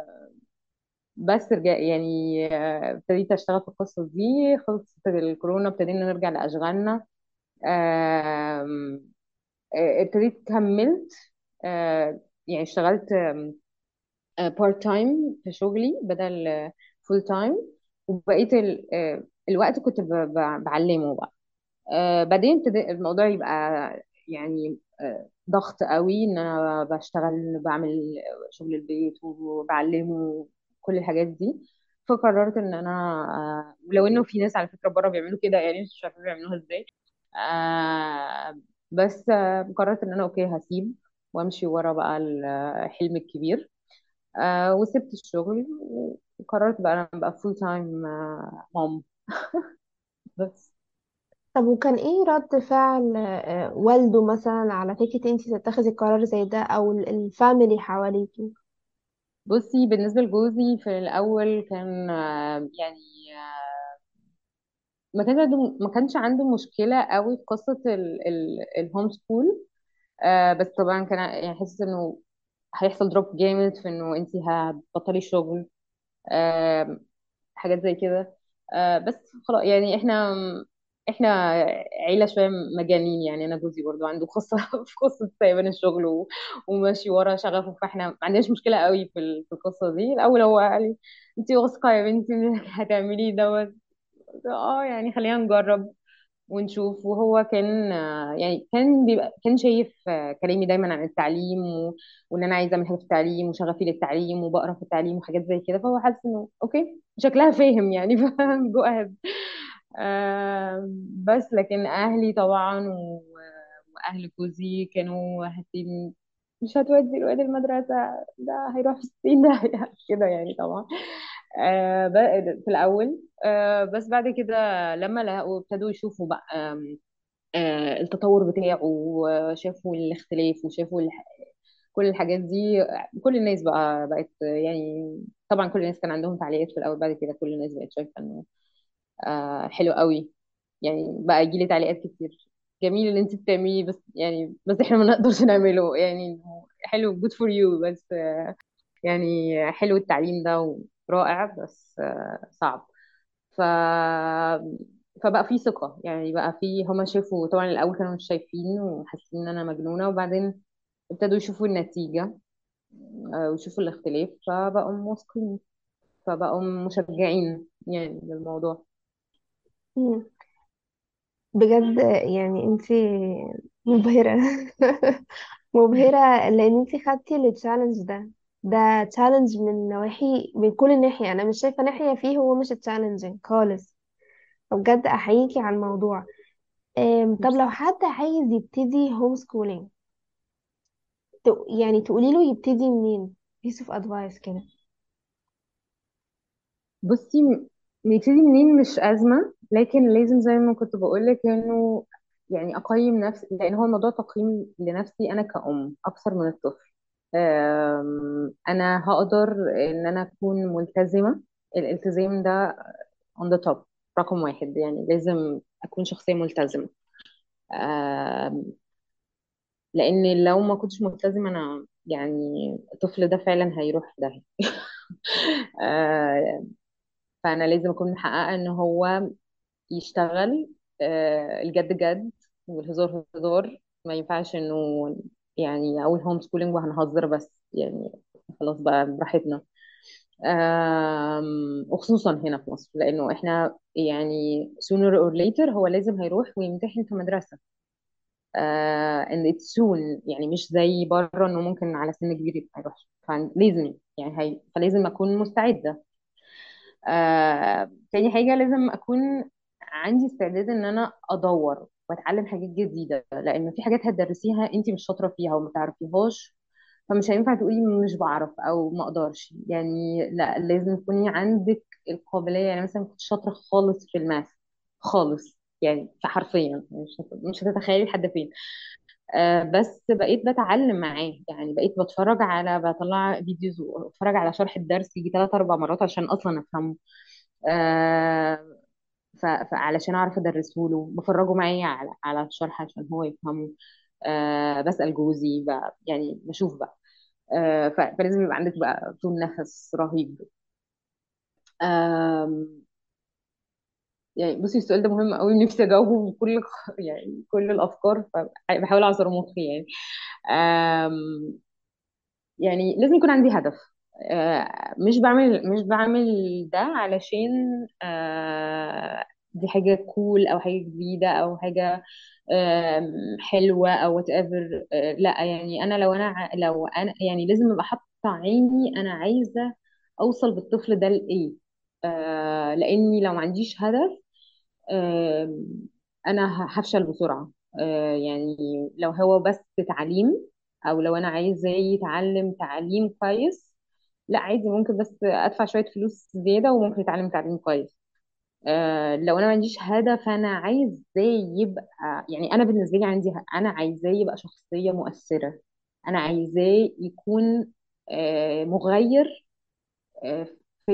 بس رجع يعني ابتديت أشتغل في القصة دي. خلصت الكورونا ابتدينا نرجع لأشغالنا. ابتديت كملت. آه، يعني اشتغلت part time في شغلي بدل full time وبقيت آه، الوقت كنت بعلمه بقى. آه، بعدين ابتدى الموضوع يبقى يعني آه، ضغط قوي إن أنا بشتغل بعمل شغل البيت وبعلمه كل الحاجات دي. فقررت إن أنا آه، ولو إنه في ناس على فكرة بره بيعملوا كده يعني مش عارفه بيعملوها إزاي. آه، بس آه، قررت إن أنا أوكي هسيب وأمشي ورا بقى الحلم الكبير. آه وسبت الشغل وقررت بقى أنا ابقى full time mom بس. طب وكان إيه رد فعل آه، والده مثلا على فكرة انتي تتخذي قرار زي ده أو ال- ال family حواليكي بصي بالنسبة لجوزي في الأول كان آه يعني آه ما كانش عنده ما كانش عنده مشكلة قوي في قصة ال homeschool آه بس طبعا كان يعني حاسس إنه هيحصل دروب جامد في إنه انت هتبطلي شغل حاجات زي كده. آه بس خلاص يعني إحنا إحنا عيلة شوية مجانين يعني. أنا جوزي برضو عنده قصة في قصة سايبين الشغل وماشي ورا شغفه. فإحنا ما عندناش مشكلة قوي في ال- في القصة دي. الأول هو قال لي أنتي واثقة يا بنتي انك هتعملي دوت؟ آه يعني خلينا نجرب. ونشوف. وهو كان يعني كان بيبقى كان شايف كلامي دايما عن التعليم و... وإن أنا عايزة أعمل حاجة في التعليم وشغفي للتعليم وبقرأ في التعليم وحاجات زي كده. فهو حاسس إنه okay شكلها فاهم يعني. فاهم go ahead بس لكن أهلي طبعا و... وأهل جوزي كانوا حاسين مش هتودي الواد المدرسة ده هيروح في الصين ده كده يعني طبعا. آه في الأول. آه بس بعد كده لما لقوا ابتدوا يشوفوا بقى آه التطور بتاعه وشافوا الاختلاف وشافوا. كل الحاجات دي كل الناس بقى بقت يعني طبعا كل الناس كان عندهم تعليقات في الأول بعد كده كل الناس بقت شايفة إنه آه حلو قوي. يعني بقى يجي لي تعليقات كتير. جميل اللي انت بتعمليه بس يعني بس إحنا ما نقدرش نعمله. يعني إنه حلو good for you بس يعني حلو التعليم ده ورائع بس آه، صعب. ف فبقى في ثقة يعني بقى في هما شافوا طبعا الأول كانوا مش شايفين وحاسين إن أنا مجنونة وبعدين ابتدوا يشوفوا النتيجة آه، ويشوفوا الاختلاف فبقوا واثقين فبقوا مشجعين يعني للموضوع. بجد يعني انتي مبهرة. مبهرة لأن انتي خدتي ال challenge ده. ده challenge من نواحي من كل ناحية. أنا مش شايفة ناحية فيه هو مش challenging خالص. بجد أحييكي على الموضوع. طب لو حد عايز يبتدي homeschooling يعني تقولي له يبتدي منين؟ piece of advice كده. بصي نبتدي منين مش أزمة لكن لازم زي ما كنت بقولك إنه يعني أقيم نفسي لأن هو موضوع تقييم لنفسي أنا كأم أكثر من الطفل. أنا هقدر إن أنا أكون ملتزمة. الالتزام ده on the top رقم واحد يعني لازم أكون شخصية ملتزمة. لأن لو ما كنتش ملتزمة أنا يعني الطفل ده فعلا هيروح في فأنا لازم أكون محققة إن هو يشتغل آه، الجد جد والهزار هزار. ما ينفعش إنه يعني أقول هوم سكولينج وهنهزر بس يعني خلاص بقى براحتنا. وخصوصا هنا في مصر لأنه إحنا يعني sooner or later هو لازم هيروح ويمتحن في مدرسة. آه and it's soon يعني مش زي بره إنه ممكن على سن كبير ما يروحش فلازم يعني هي فلازم أكون مستعدة. آه، تاني حاجة لازم أكون عندي استعداد إن أنا أدور. وأتعلم حاجات جديدة لأن في حاجات هتدرسيها أنت مش شاطرة فيها وما تعرفيهاش فمش هينفع تقولي مش بعرف أو ما أقدرش. يعني لأ لازم تكوني عندك القابلية. يعني مثلا كنت شاطرة خالص في الماث خالص. يعني حرفيا مش هت- مش هتتخيلي لحد فين. آه بس بقيت بتعلم معاه. يعني بقيت بتفرج على بطلع فيديوز وأتفرج على شرح الدرس يجي ثلاث أربع مرات عشان أصلا أفهمه. آه فعلشان أعرف أدرسه له بفرجه معايا على على الشرح عشان هو يفهمه. آه بسأل جوزي بقى يعني بشوف بقى. آه فلازم يبقى عندك بقى طول نفس رهيب. آم، يعني بصي السؤال ده مهم قوي نفسي أجاوبه بكل يعني كل الأفكار فبحاول أعصر مخي يعني. آم، يعني لازم يكون عندي هدف. آه، مش بعمل مش بعمل ده علشان آه، دي حاجة cool أو حاجة جديدة أو حاجة حلوة أو whatever لأ يعني أنا لو أنا لو أنا يعني لازم أبقى حاطة عيني أنا عايزة أوصل بالطفل ده لإيه. آه، لأني لو ما عنديش هدف ه- هفشل بسرعة. آه، يعني لو هو بس تعليم أو لو أنا عايزاه يتعلم تعليم كويس لا عادي ممكن بس أدفع شوية فلوس زيادة وممكن يتعلم تعليم كويس. آه، لو أنا ما عنديش هدف أنا عايزاه يبقى يعني أنا بالنسبة لي عندي أنا عايزاه يبقى شخصية مؤثرة. أنا عايزاه يكون آه، مغير آه، في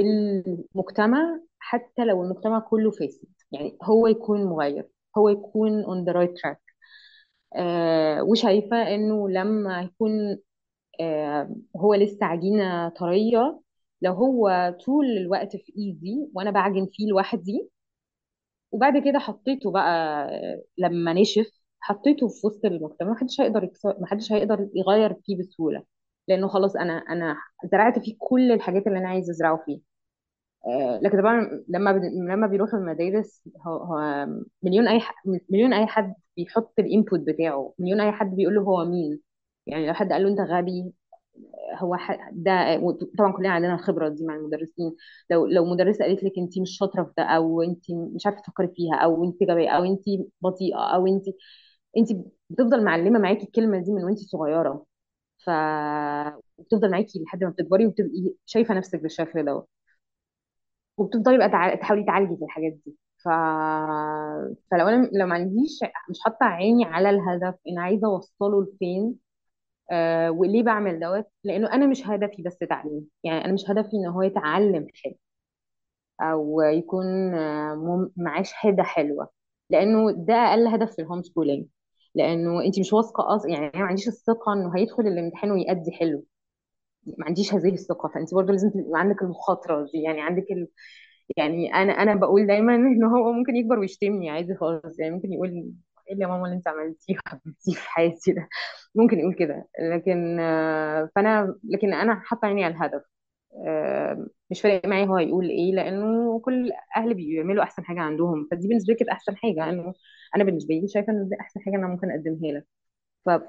المجتمع حتى لو المجتمع كله فاسد. يعني هو يكون مغير هو يكون on the right track. آه وشايفة إنه لما يكون هو لسه عجينة طرية. لو هو طول الوقت في إيدي وأنا بعجن فيه لوحدي وبعد كده حطيته بقى آه، لما نشف حطيته في وسط المجتمع محدش هيقدر محدش هيقدر يغير فيه بسهولة لأنه خلاص أنا أنا زرعت فيه كل الحاجات اللي أنا عايزة أزرعه فيه. آه، لكن طبعا لما لما بيروحوا المدارس هو هو مليون أي مليون أي حد بيحط الانبوت بتاعه. مليون أي حد بيقول له هو مين. يعني لو حد قال له أنت غبي هو ده طبعا كلنا عندنا الخبره دي مع المدرسين. لو لو مدرسة قالت لك انت مش شاطرة في ده أو انت مش عارفة تفكري فيها أو انت غبية أو انت بطيئة أو انت انت بتفضل معلمة معاكي الكلمة دي من وانت صغيرة. ف بتفضل معاكي لحد ما بتكبري وبتبقي شايفة نفسك بالشكل ده وبتفضلي بقى تحاولي تعالجي في الحاجات دي. ف... فلو أنا لو ما عنديش مش حاطة عيني على الهدف أنا عايزة أوصله لفين؟ آه وليه بعمل دوت؟ لأنه أنا مش هدفي بس تعليم. يعني أنا مش هدفي إن هو يتعلم حاجة أو يكون معاه شهاده حلوة. لأنه ده أقل هدف في ال homeschooling لأنه أنت مش واثقة أصلا يعني أنا ما عنديش الثقة إنه هيدخل الامتحان ويأدي حلو. ما عنديش هذه الثقة. فأنت برضه لازم تبقى عندك المخاطرة دي. يعني عندك يعني أنا أنا بقول دايما ان هو ممكن يكبر ويشتمني عادي خالص. يعني ممكن يقول إيه اللي يا ماما اللي أنت عملتيه وعملتيه في حياتي ده؟ ممكن يقول كده. لكن آه، فأنا لكن أنا حاطة عيني على الهدف. آه، مش فارق معايا هو هيقول إيه لأنه كل أهل بيعملوا أحسن حاجة عندهم. فدي بالنسبة لي كانت أحسن حاجة انه أنا بالنسبة لي شايفة إن دي أحسن حاجة أنا ممكن أقدمها لك.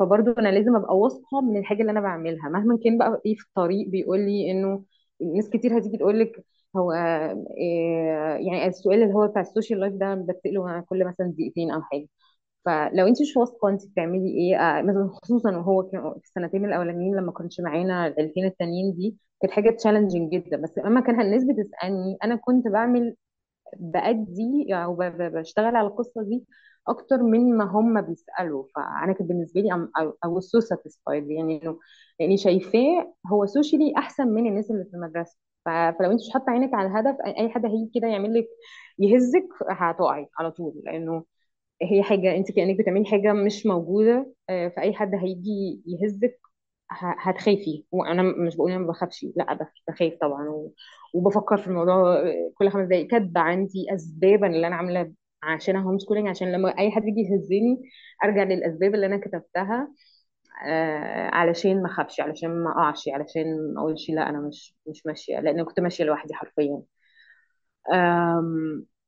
فبرضه أنا لازم أبقى واثقة من الحاجة اللي أنا بعملها. مهما كان بقى إيه في الطريق بيقول لي إنه ناس كتير هتيجي تقول لك هو إيه يعني السؤال اللي هو بتاع ال social life ده بتساله كل مثلا دقيقتين أو حاجة. فلو انت مش واثقة انت بتعملي إيه آه، مثلا خصوصا وهو كان في السنتين الأولانيين لما كنتش معانا العيلتين التانيين دي كانت حاجة challenging جدا. بس أما كان الناس بتسألني أنا كنت بعمل بأدي أو ب- بشتغل على القصة دي أكتر من ما هم بيسألوا. فأنا كان بالنسبة لي أو so satisfied يعني إنه يعني شايفاه هو socially أحسن من الناس اللي في المدرسة. فلو انت مش حاطة عينك على الهدف أي حد هيجي كده يعمل لك يهزك هتقعي على طول. لأنه هي حاجة انت كأنك بتعملي حاجة مش موجودة آه، فأي حد هيجي يهزك هتخافي. وأنا مش بقول أنا ما بخافش لأ بخ- بخاف طبعا. وبفكر في الموضوع كل خمس دقايق كاتبة عندي اسبابا اللي أنا عاملة عشانها هوم سكولينج عشان لما أي حد يجي يهزني أرجع للأسباب اللي أنا كتبتها آه علشان ما أخافش علشان ما أقعش علشان ما أقولش لأ أنا مش مش ماشية لأن كنت ماشية لوحدي حرفيا.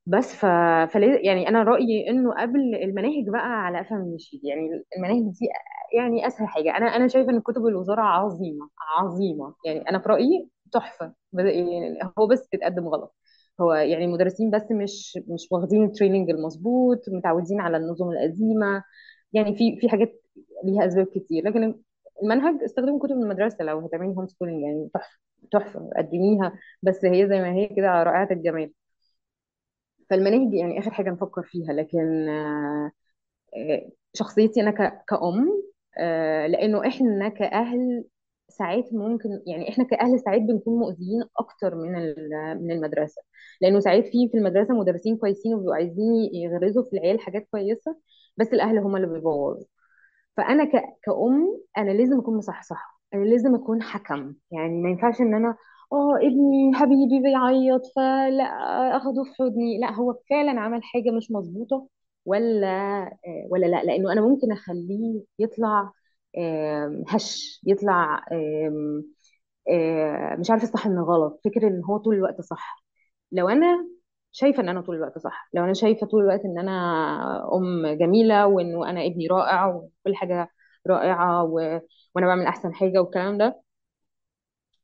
بس ف... فليه يعني أنا رأيي إنه قبل المناهج بقى على قفا من يشيل يعني المناهج دي يعني أسهل حاجة. أنا أنا شايفة إن كتب الوزارة عظيمة عظيمة. يعني أنا في رأيي تحفة. يعني هو بس بتتقدم غلط. هو يعني المدرسين بس مش مش واخدين ال training المظبوط متعودين على النظم القديمة. يعني في في حاجات ليها أسباب كتير. لكن المنهج استخدموا كتب المدرسة لو هتعملي homeschooling يعني تحفة تحفة. قدميها. بس هي زي ما هي كده رائعة الجمال. فالمناهج يعني آخر حاجة نفكر فيها لكن آه، شخصيتي أنا كأم آه، لأنه إحنا كأهل ساعات ممكن يعني إحنا كأهل ساعات بنكون مؤذيين أكتر من من المدرسة لأنه ساعات في في المدرسة مدرسين كويسين وبيبقوا عايزين يغرزوا في العيال حاجات كويسة بس الأهل هم اللي بيبوظوا فأنا. كأم أنا لازم أكون مصحصحة أنا لازم أكون حكم يعني ما ينفعش إن أنا آه ابني حبيبي بيعيط فلا آخده في حضني لا هو فعلا عمل حاجة مش مظبوطة ولا آه، ولا لا. لأنه أنا ممكن أخليه يطلع هش يطلع آه، مش عارف الصح من الغلط. فكر إن هو طول الوقت صح. لو أنا شايفة إن أنا طول الوقت صح لو أنا شايفة طول الوقت إن أنا أم جميلة وإنه أنا ابني رائع وكل حاجة رائعة و... وأنا بعمل أحسن حاجة والكلام ده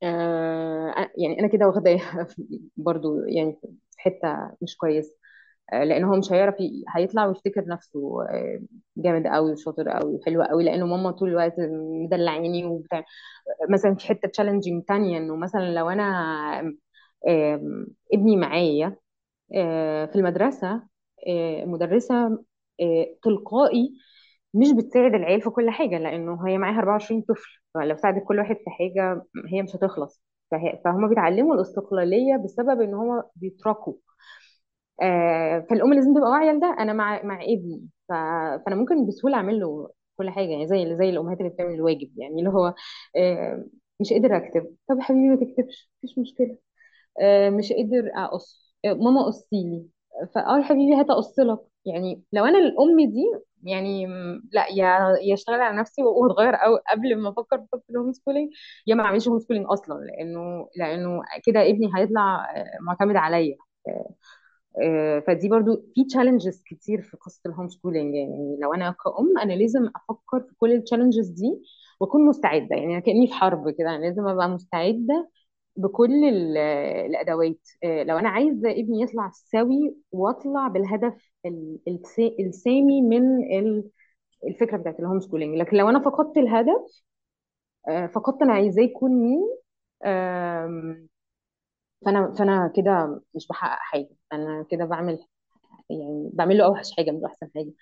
آه يعني أنا كده واخداه برضو يعني في حتة مش كويس آه لأن هو مش هيعرف. هيطلع ويفتكر نفسه آه جامد قوي وشاطر قوي وحلو قوي لأنه ماما طول الوقت مدلعيني وبتاع مثلا في حتة تشالنجينج تانية إنه مثلا لو أنا ابني معايا في المدرسة مدرسة آه، تلقائي مش بتساعد العيال في كل حاجة لأنه هي معاها 24 طفل فلو ساعدت كل واحد في حاجة هي مش هتخلص. فه- فهم بيتعلموا الاستقلالية بسبب إن هم بيتركوا. آه، فالأم لازم تبقى واعية لده. أنا مع مع ابني. ف- فأنا ممكن بسهولة أعمل له كل حاجة. يعني زي زي الأمهات اللي بتعمل الواجب. يعني اللي هو آه، مش قادر أكتب. طب حبيبي ما تكتبش. مفيش مشكلة. آه، مش قادر أقص. ماما قصي لي آه يا حبيبي هات اقص لك. يعني لو أنا الأم دي يعني لا يا يا أشتغل على نفسي وأتغير أو قبل ما أفكر في ال homeschooling يا ما أعملش homeschooling أصلا لأنه لأنه كده ابني هيطلع آه، معتمد عليا. آه، آه، فدي برضو في challenges كتير في قصة ال homeschooling يعني لو أنا كأم أنا لازم أفكر في كل ال challenges دي وأكون مستعدة. يعني كأني في حرب كده لازم أبقى مستعدة بكل ال- الأدوات. آه، لو أنا عايزة ابني يطلع سوي وأطلع بالهدف ال- الس- السامي من ال- الفكرة بتاعت ال homeschooling لكن لو أنا فقدت الهدف آه، فقدت أنا عايزاه يكون مين فأنا فأنا كده مش بحقق حاجة. أنا كده بعمل يعني بعمل له أوحش حاجة مش أحسن حاجة.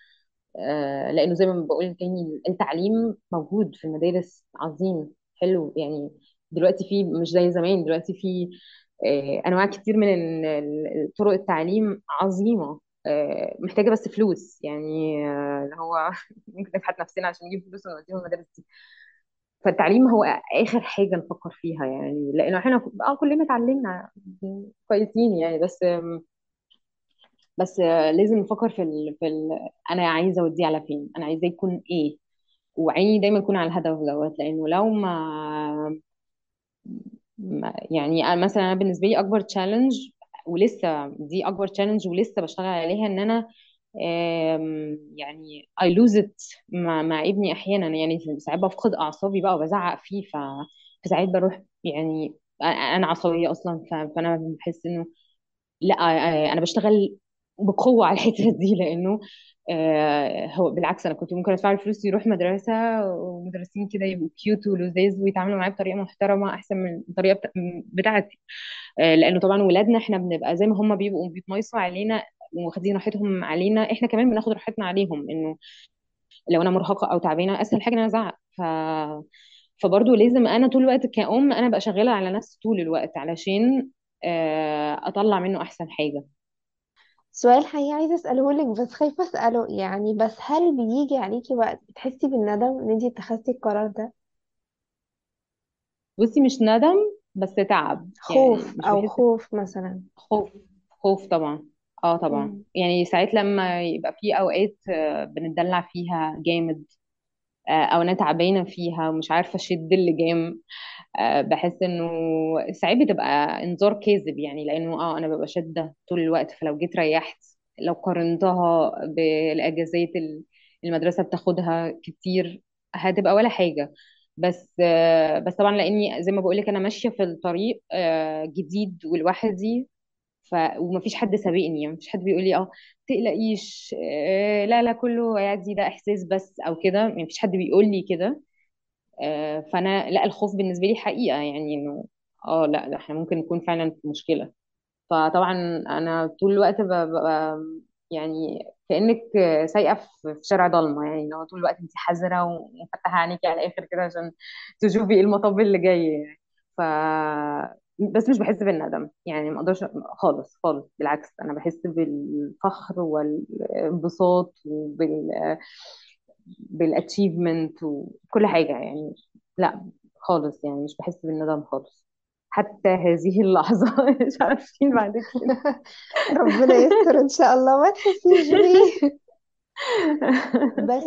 آه، لأنه زي ما بقول تاني التعليم موجود في المدارس عظيم حلو. يعني دلوقتي في مش زي زمان دلوقتي في آه، أنواع كتير من طرق التعليم عظيمة آه، محتاجة بس فلوس يعني آه، اللي هو ممكن نفحت نفسنا عشان نجيب فلوس ونوديهم المدارس دي. فالتعليم هو آخر حاجة نفكر فيها يعني لأنه إحنا آه كلنا اتعلمنا كويسين يعني بس بس لازم نفكر في ال... في ال... أنا عايزة أوديه على فين؟ أنا عايزاه يكون إيه؟ وعيني دايما تكون على الهدف دوت لأنه لو ما- يعني مثلا أنا بالنسبة لي أكبر challenge ولسه دي أكبر challenge ولسه بشتغل عليها إن أنا يعني I lose it مع, مع ابني أحيانا. يعني ساعات بفقد أعصابي بقى وبزعق فيه ف فساعات بروح يعني أنا عصبية أصلا ف- فأنا بحس إنه لا أنا بشتغل بقوة على الحتة دي لأنه آه، هو بالعكس أنا كنت ممكن أدفع له فلوس يروح مدرسة ومدرسين كده يبقوا كيوت ولذيذ ويتعاملوا معاه بطريقة محترمة أحسن من الطريقة بتا- بتاعتي. آه، لأنه طبعا ولادنا إحنا بنبقى زي ما هم بيبقوا بيتميصوا علينا واخدين راحتهم علينا إحنا كمان بناخد راحتنا عليهم إنه لو أنا مرهقة أو تعبانة أسهل حاجة إن أنا أزعق. ف فبرضه لازم أنا طول الوقت كأم أنا بقى شغالة على نفسي طول الوقت علشان آه، أطلع منه أحسن حاجة. سؤال حقيقي عايزة أسأله لك بس خايفة أسأله. يعني بس هل بيجي عليكي وقت بتحسي بالندم إن انتي اتخذتي القرار ده؟ بصي مش ندم بس تعب. خوف يعني مش أو بحس خوف مثلا. خوف خوف طبعا. آه طبعا. مم. يعني ساعات لما يبقى في أوقات آه، بنتدلع فيها جامد آه، أو أنا تعبانة فيها ومش عارفة أشد اللجام بحس إنه ساعات بتبقى انذار كاذب يعني لأنه آه أنا ببقى شادة طول الوقت فلو جيت ريحت لو قارنتها بالأجازات ال- المدرسة بتاخدها كتير هتبقى ولا حاجة. بس آه، بس طبعا لأني زي ما بقول لك أنا ماشية في الطريق آه، جديد ولوحدي ف ومفيش حد سابقني يعني مفيش حد بيقول لي آه تقلقيش آه، لا لا كله يعدي ده إحساس بس أو كده يعني مفيش حد بيقول لي كده. آه، فأنا لا الخوف بالنسبة لي حقيقة يعني إنه آه لا لا إحنا ممكن نكون فعلا في مشكلة. فطبعا أنا طول الوقت ببقى يعني كأنك سايقة في في شارع ضلمة يعني لو طول الوقت انت حذرة ومفتحة عينيكي على الآخر كده عشان تشوفي إيه المطب اللي جاي يعني. ف بس مش بحس بالندم يعني ما أقدرش خالص خالص بالعكس أنا بحس بالفخر والانبساط وبال بالاتشيفمنت وكل حاجة يعني. لا خالص يعني مش بحس بالندم خالص. حتى هذه اللحظة. مش عارفين بعد كده ربنا يستر إن شاء الله. ما تحسيش بيه. بس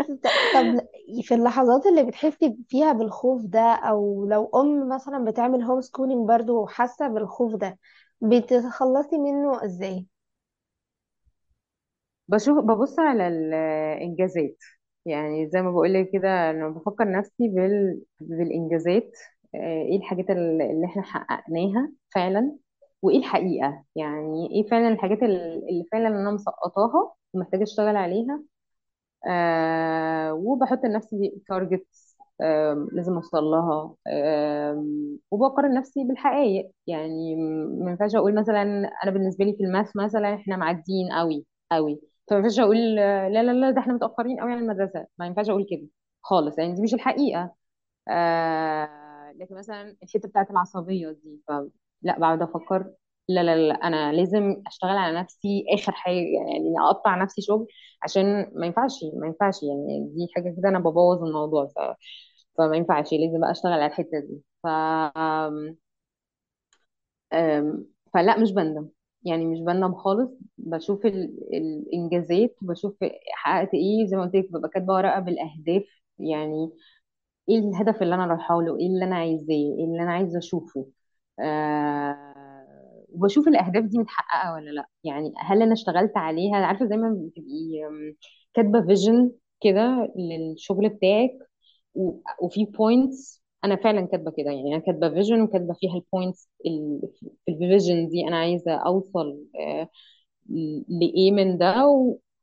طب في اللحظات اللي بتحسي فيها بالخوف ده أو لو أم مثلا بتعمل هوم سكولينج برضو وحاسة بالخوف ده بتتخلصي منه إزاي؟ بشوف ببص على الإنجازات. يعني زي ما بقول لك كده أنا بفكر نفسي بال... بالإنجازات آه، إيه الحاجات ال- اللي إحنا حققناها فعلا وإيه الحقيقة؟ يعني إيه فعلا الحاجات ال- اللي فعلا أنا مسقطاها ومحتاجة أشتغل عليها؟ آه وبحط لنفسي targets آه لازم أوصل لها آه وبقارن نفسي بالحقائق. يعني ما ينفعش أقول مثلا أنا بالنسبة لي في ال math مثلا إحنا معديين قوي قوي فما ينفعش أقول لا لا لا ده إحنا متأخرين قوي عن المدرسة. ما ينفعش أقول كده خالص يعني دي مش الحقيقة. آه لكن مثلا الحتة بتاعت العصبية دي ف لا بقعد أفكر لا لا لا أنا لازم أشتغل على نفسي آخر حاجة يعني أقطع نفسي شغل عشان ما ينفعش ما ينفعش يعني دي حاجة كده أنا ببوظ الموضوع. ف... فما ينفعش لازم بقى أشتغل على الحتة دي. ف آم، فلا مش بندم. يعني مش بندم خالص بشوف ال... الإنجازات بشوف حققت إيه زي ما قلت لك ببقى كاتبة ورقة بالأهداف. يعني إيه الهدف اللي أنا رايحة له؟ إيه اللي أنا عايزاه؟ إيه اللي أنا عايزة أشوفه؟ آه وبشوف الأهداف دي متحققة ولا لأ. يعني هل أنا اشتغلت عليها؟ عارفة زي ما بتبقي كاتبة vision كده للشغل بتاعك وفي points أنا فعلا كاتبة كده يعني أنا كاتبة vision وكاتبة فيها ال points في ال vision دي أنا عايزة أوصل آه، لإيه من ده.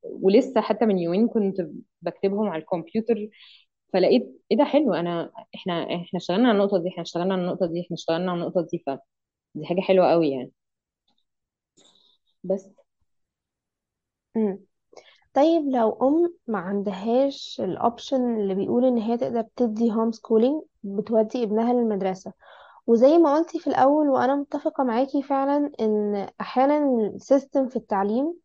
ولسه حتى من يومين كنت بكتبهم على الكمبيوتر فلقيت إيه ده حلو أنا إحنا إحنا اشتغلنا على النقطة دي إحنا اشتغلنا على النقطة دي إحنا اشتغلنا على النقطة دي فدي حاجة حلوة قوي يعني بس. طيب لو أم ما عندهاش ال option اللي بيقول إن هي تقدر تدي homeschooling بتودي ابنها للمدرسة. وزي ما قلتي في الأول وأنا متفقة معاكي فعلا إن أحيانا ال system في التعليم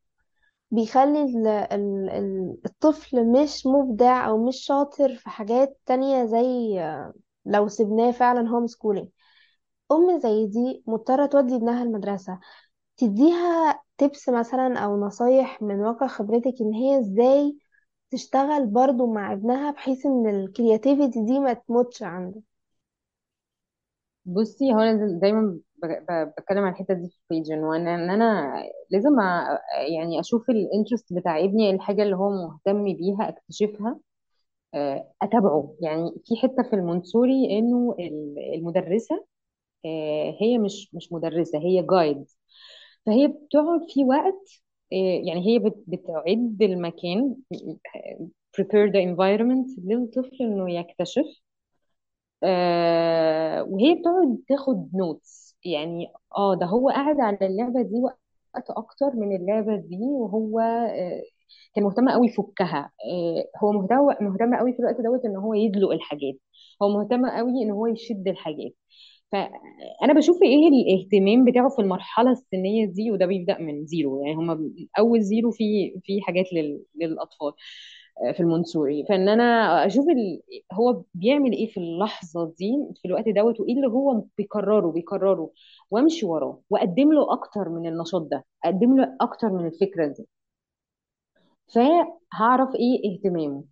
بيخلي ال- ال- ال- الطفل مش مبدع أو مش شاطر في حاجات تانية زي لو سيبناه فعلا homeschooling أم زي دي مضطرة تودي ابنها المدرسة تديها tips مثلا أو نصايح من واقع خبرتك إن هي إزاي تشتغل برضو مع ابنها بحيث إن ال creativity دي ما تموتش عنده بصي هو أنا دايما بتكلم عن الحتة دي في ال page ان أنا ان أنا لازم يعني أشوف ال interest بتاع ابني الحاجة اللي هو مهتم بيها أكتشفها آه، أتابعه. يعني في حتة في المونتيسوري إنه ال- المدرسة آه، هي مش مش مدرسة هي جايد فهي بتقعد في وقت آه، يعني هي بت- بتعد المكان prepare the environment للطفل إنه يكتشف. آه وهي بتقعد تاخد نوتس يعني آه ده هو قاعد على اللعبة دي وقت أكتر من اللعبة دي وهو آه كان مهتم قوي يفكها. هو مهتم مهتم قوي في الوقت دوت إن هو يدلق الحاجات. هو مهتم قوي إن هو يشد الحاجات. فأنا بشوف إيه الاهتمام بتاعه في المرحلة السنية دي وده بيبدأ من zero يعني هم أول zero في في حاجات لل... للأطفال آه، في المونتيسوري فإن أنا أشوف ال... هو بيعمل إيه في اللحظة دي في الوقت دوت وإيه اللي هو بيكرره بيكرره وأمشي وراه وأقدم له أكتر من النشاط ده أقدم له أكتر من الفكرة دي. فهعرف إيه اهتمامه.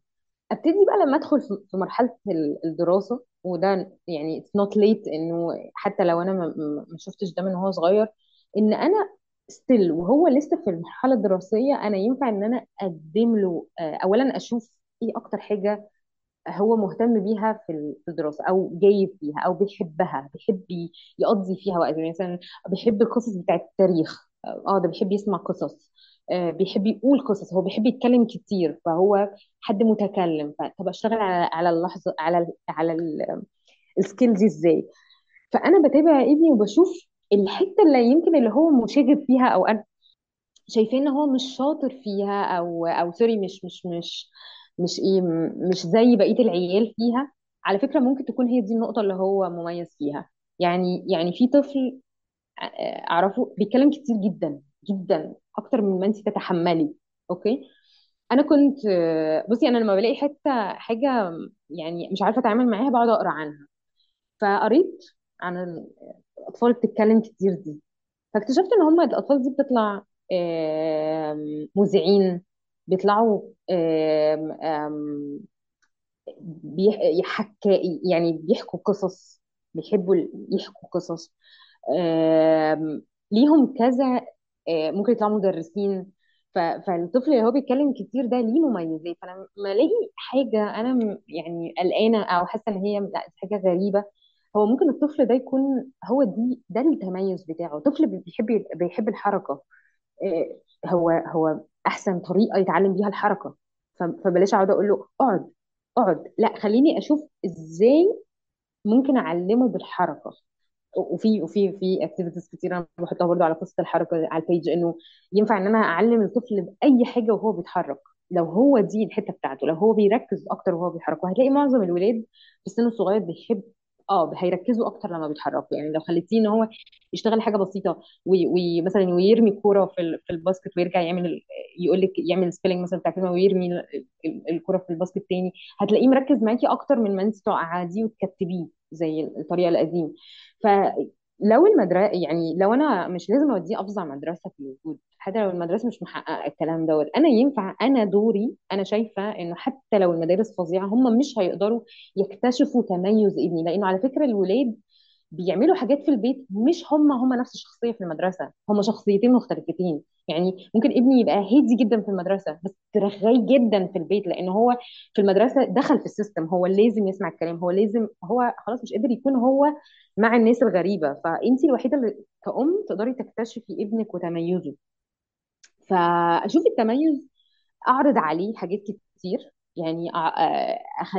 أبتدي بقى لما أدخل في مرحلة ال- الدراسة وده يعني it's not late إنه حتى لو أنا ما شفتش ده من هو صغير إن أنا ستيل وهو لسه في المرحلة الدراسية أنا ينفع إن أنا أقدم له آه، اولا أشوف إيه أكتر حاجة هو مهتم بيها في ال- في الدراسة أو جيد فيها أو بيحبها بيحب يقضي فيها وقت يعني مثلا بيحب القصص بتاعت التاريخ آه ده بيحب يسمع قصص. بيحب يقول قصص هو بيحب يتكلم كتير فهو حد متكلم فطب أشتغل على على اللحظة على ال على ال skill دي إزاي؟ فأنا بتابع ابني وبشوف الحتة اللي يمكن اللي هو مشاغب فيها أو أنا شايفين إن هو مش شاطر فيها أو أو sorry مش مش مش مش إيه مش زي بقية العيال فيها على فكرة ممكن تكون هي دي النقطة اللي هو مميز فيها. يعني يعني في طفل آه، أعرفه بيتكلم كتير جدا. جدا أكتر من ما انت تتحملي أوكي؟ أنا كنت بصي أنا لما بلاقي حتة حاجة يعني مش عارفة أتعامل معاها بقعد أقرأ عنها. فقريت عن الأطفال بتتكلم كتير دي. فاكتشفت إن هم الأطفال دي بتطلع مذيعين بيطلعوا آم، آم، بيح- يحكى يعني بيحكوا قصص بيحبوا يحكوا قصص. ليهم كذا ممكن يطلعوا مدرسين. فالطفل اللي هو بيتكلم كتير ده ليه مميزات. فأنا ما ألاقي حاجة أنا يعني قلقانة أو حاسة إن هي لأ حاجة غريبة هو ممكن الطفل ده يكون هو دي ده التميز بتاعه. طفل بيحب بيحب الحركة. آه، هو هو أحسن طريقة يتعلم بيها الحركة. فبلاش أقعد أقول له اقعد اقعد. لأ خليني أشوف إزاي ممكن أعلمه بالحركة. وفي وفي في activities كتير أنا بحطها برضو على قصة الحركة على ال page إنه ينفع إن أنا أعلم الطفل بأي حاجة وهو بيتحرك. لو هو دي الحتة بتاعته لو هو بيركز أكتر وهو بيتحرك. وهتلاقي معظم الولاد في السن الصغير بيحب آه هيركزوا أكتر لما بيتحركوا. يعني لو خليتيه إن هو يشتغل حاجة بسيطة ومثلا ويرمي الكوره في في ال basket ويرجع يعمل ال- يقول لك يعمل spelling مثلا بتاع كلمة ويرمي ال- ال- الكورة في ال basket تاني هتلاقيه مركز معاكي أكتر من ما أنت تقعديه وتكتبيه. زي الطريقة القديمة. لو المدرسة يعني لو أنا مش لازم أوديه أفظع مدرسة في الوجود حتى لو المدرسة مش محققة الكلام دوت أنا ينفع أنا دوري أنا شايفة إنه حتى لو المدارس فظيعة هم مش هيقدروا يكتشفوا تميز ابني. لأنه على فكرة الولاد بيعملوا حاجات في البيت مش هم هم نفس الشخصية في المدرسة هم شخصيتين مختلفتين. يعني ممكن ابني يبقى هادي جدا في المدرسة بس رغاي جدا في البيت لأن هو في المدرسة دخل في السيستم هو لازم يسمع الكلام هو لازم هو خلاص مش قادر يكون هو مع الناس الغريبة. فأنت الوحيدة اللي كأم تقدري تكتشفي ابنك وتميزه. فأشوف التميز أعرض عليه حاجات كتير. يعني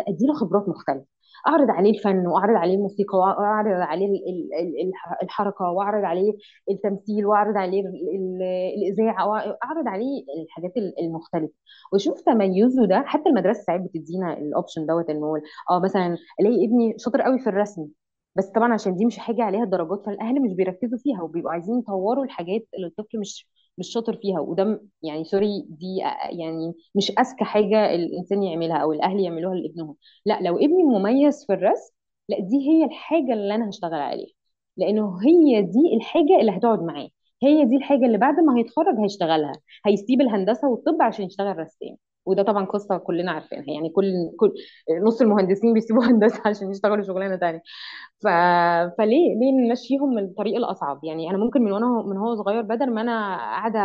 ادي له خبرات مختلفة. أعرض عليه الفن وأعرض عليه الموسيقى وأعرض عليه ال- ال- ال- الح- الحركة وأعرض عليه التمثيل وأعرض عليه ال- ال- الإذاعة واعرض عليه الحاجات ال- المختلفة. واشوف تميزه ده حتى المدرسة ساعات بتدينا ال option دوت انه آه مثلا ألاقي ابني شاطر قوي في الرسم بس طبعا عشان دي مش حاجة عليها درجات فالأهل مش بيركزوا فيها وبيبقوا عايزين يطوروا الحاجات اللي الطفل مش مش شاطر فيها وده يعني sorry دي يعني مش أذكى حاجة الإنسان يعملها أو الأهل يعملوها لابنهم. لا لو ابني مميز في الرسم لا دي هي الحاجة اللي أنا هشتغل عليها. لأنه هي دي الحاجة اللي هتقعد معاه. هي دي الحاجة اللي بعد ما هيتخرج هيشتغلها. هيسيب الهندسة والطب عشان يشتغل رسام. وده طبعا قصة كلنا عارفينها. يعني كل كل نص المهندسين بيسيبوا هندسة عشان يشتغلوا شغلانة تانية. ف... فليه ليه نمشيهم من الطريق الأصعب؟ يعني أنا ممكن من وأنا من هو صغير بدل ما أنا قاعدة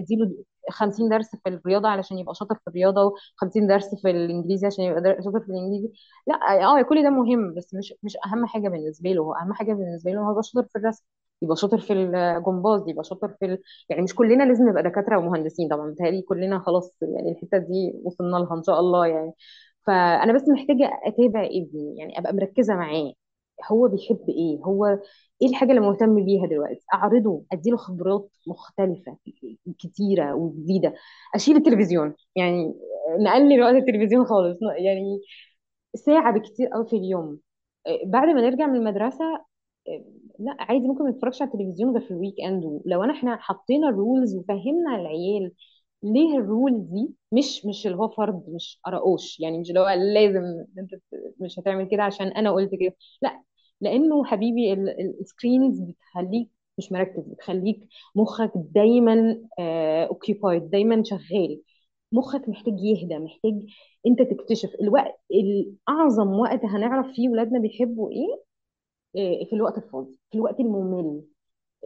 أديله 50 درس في الرياضة علشان يبقى شاطر في الرياضة و50 درس في الإنجليزي عشان يبقى شاطر في الإنجليزي لا آه كل ده مهم بس مش مش أهم حاجة بالنسبة له. أهم حاجة بالنسبة له هو يبقى شاطر في الرسم. يبقى شاطر في الجمباز يبقى شاطر في ال... يعني مش كلنا لازم نبقى دكاترة ومهندسين طبعا بيتهيألي كلنا خلاص يعني الحتة دي وصلنا لها إن شاء الله يعني. فأنا بس محتاجة أتابع ابني يعني أبقى مركزة معاه. هو بيحب إيه؟ هو إيه الحاجة اللي مهتم بيها دلوقتي؟ أعرضه أديله خبرات مختلفة كتيرة وجديدة. أشيل التلفزيون يعني نقلل وقت التلفزيون خالص. يعني ساعة بكتير قوي في اليوم. بعد ما نرجع من المدرسة لا عادي ممكن ما نتفرجش على التلفزيون غير في ال weekend ولو انا إحنا حطينا ال rules وفهمنا العيال ليه ال rule دي مش مش اللي هو فرض مش قرقوش يعني مش اللي هو لازم انت مش هتعمل كده عشان أنا قلت كده. لا لأنه حبيبي ال screens بتخليك مش مركز بتخليك مخك دايما اوكيبايد دايما شغال. مخك محتاج يهدى محتاج انت تكتشف الوقت الاعظم وقت هنعرف فيه ولادنا بيحبوا إيه. في الوقت الفاضي في الوقت الممل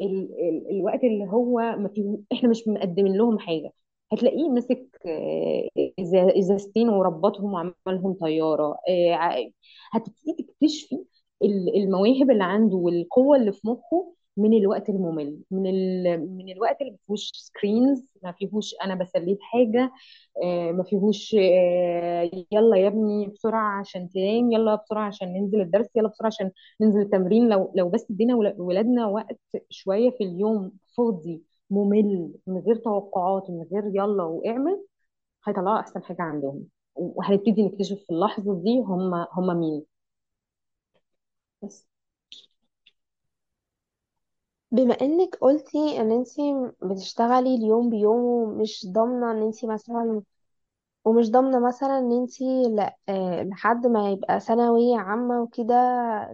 ال ال الوقت اللي هو ما فيه إحنا مش مقدمين لهم حاجة. هتلاقيه مسك آه، إزازتين وربطهم وعملهم طيارة. آه، هتبتدي تكتشفي ال- المواهب اللي عنده والقوة اللي في مخه من الوقت الممل من ال من الوقت اللي ما فيهوش سكرينز ما فيهوش أنا بسليه بحاجة آه، ما فيهوش آه، يلا يا ابني بسرعة عشان تنام يلا بسرعة عشان ننزل الدرس يلا بسرعة عشان ننزل التمرين. لو لو بس ادينا ول- ولادنا وقت شوية في اليوم فاضي ممل من غير توقعات من غير يلا واعمل هيطلعوا أحسن حاجة عندهم. وهنبتدي نكتشف في اللحظة دي هم هم مين. بس. بما إنك قلتي إن انتي بتشتغلي اليوم بيوم ومش ضامنة إن انتي مثلا ومش ضامنة مثلا إن انتي ل- آه، لحد ما يبقى ثانوية عامة وكده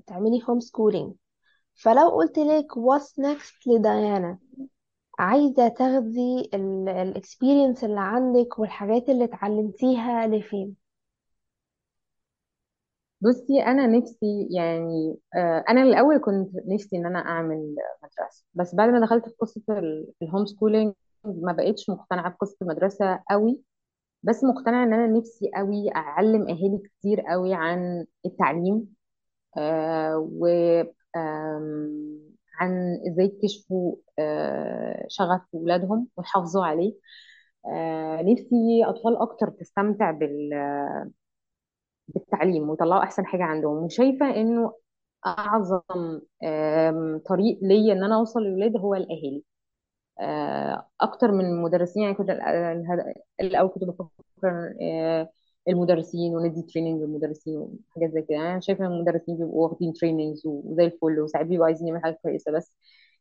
تعملي homeschooling فلو قلت لك what's next لديانا؟ عايزة تاخدي ال experience اللي عندك والحاجات اللي اتعلمتيها لفين؟ بصي أنا نفسي يعني آه، أنا الأول كنت نفسي إن أنا أعمل مدرسة بس بعد ما دخلت في ال- ال homeschooling ما بقتش مقتنعة بقصة المدرسة قوي بس مقتنعة إن أنا نفسي قوي أعلم أهالي كتير قوي عن التعليم آه، و عن إزاي يكتشفوا آه، شغف ولادهم ويحافظوا عليه. آه، نفسي أطفال أكتر تستمتع بال- بالتعليم ويطلعوا أحسن حاجة عندهم. وشايفة إنه أعظم طريق ليا إن أنا أوصل للولاد هو الأهالي. آه، أكتر من المدرسين يعني كنت ال- ال- الأول كنت بفكر آه، المدرسين وندي training للمدرسين وحاجات زي كده. أنا شايفة المدرسين بيبقوا واخدين trainings وزي الفل وساعات بيبقوا عايزين يعملوا حاجة كويسة. بس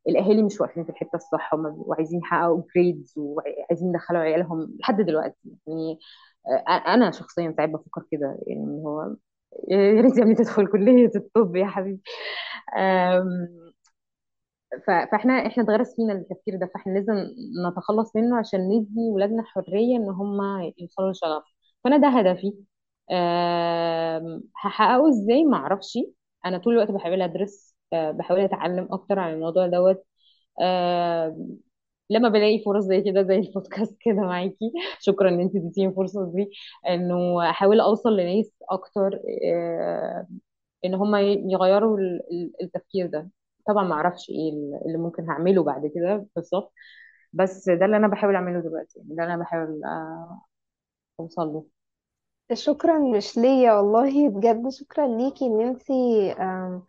الأهالي مش واقفين في الحتة الصح هم بيبقوا عايزين يحققوا جريدز وعايزين يدخلوا عيالهم لحد دلوقتي. يعني أنا شخصيا ساعات بفكر كده يعني هو يا ريت يا تدخل كلية الطب يا حبيبي. آم، ف- فاحنا إحنا اتغرس فينا التفكير ده فاحنا لازم نتخلص منه عشان ندي ولادنا حرية إن هم يوصلوا للشغف فأنا ده هدفي. أه هحققه إزاي؟ ما أعرفش. أنا طول الوقت بحاول أدرس أه بحاول أتعلم أكتر عن الموضوع دوت. أه لما بلاقي فرص زي كده زي البودكاست كده معاكي. شكرا إن انت اديتيني الفرصة دي. إنه أحاول أوصل لناس أكتر أه إن هم يغيروا ال- ال- التفكير ده. طبعا ما أعرفش إيه اللي ممكن هعمله بعد كده بالظبط. بس ده اللي أنا بحاول أعمله دلوقتي يعني ده اللي أنا بحاول آه، أوصل له. شكرا مش ليا والله. بجد شكرا ليكي إن أنتي آم،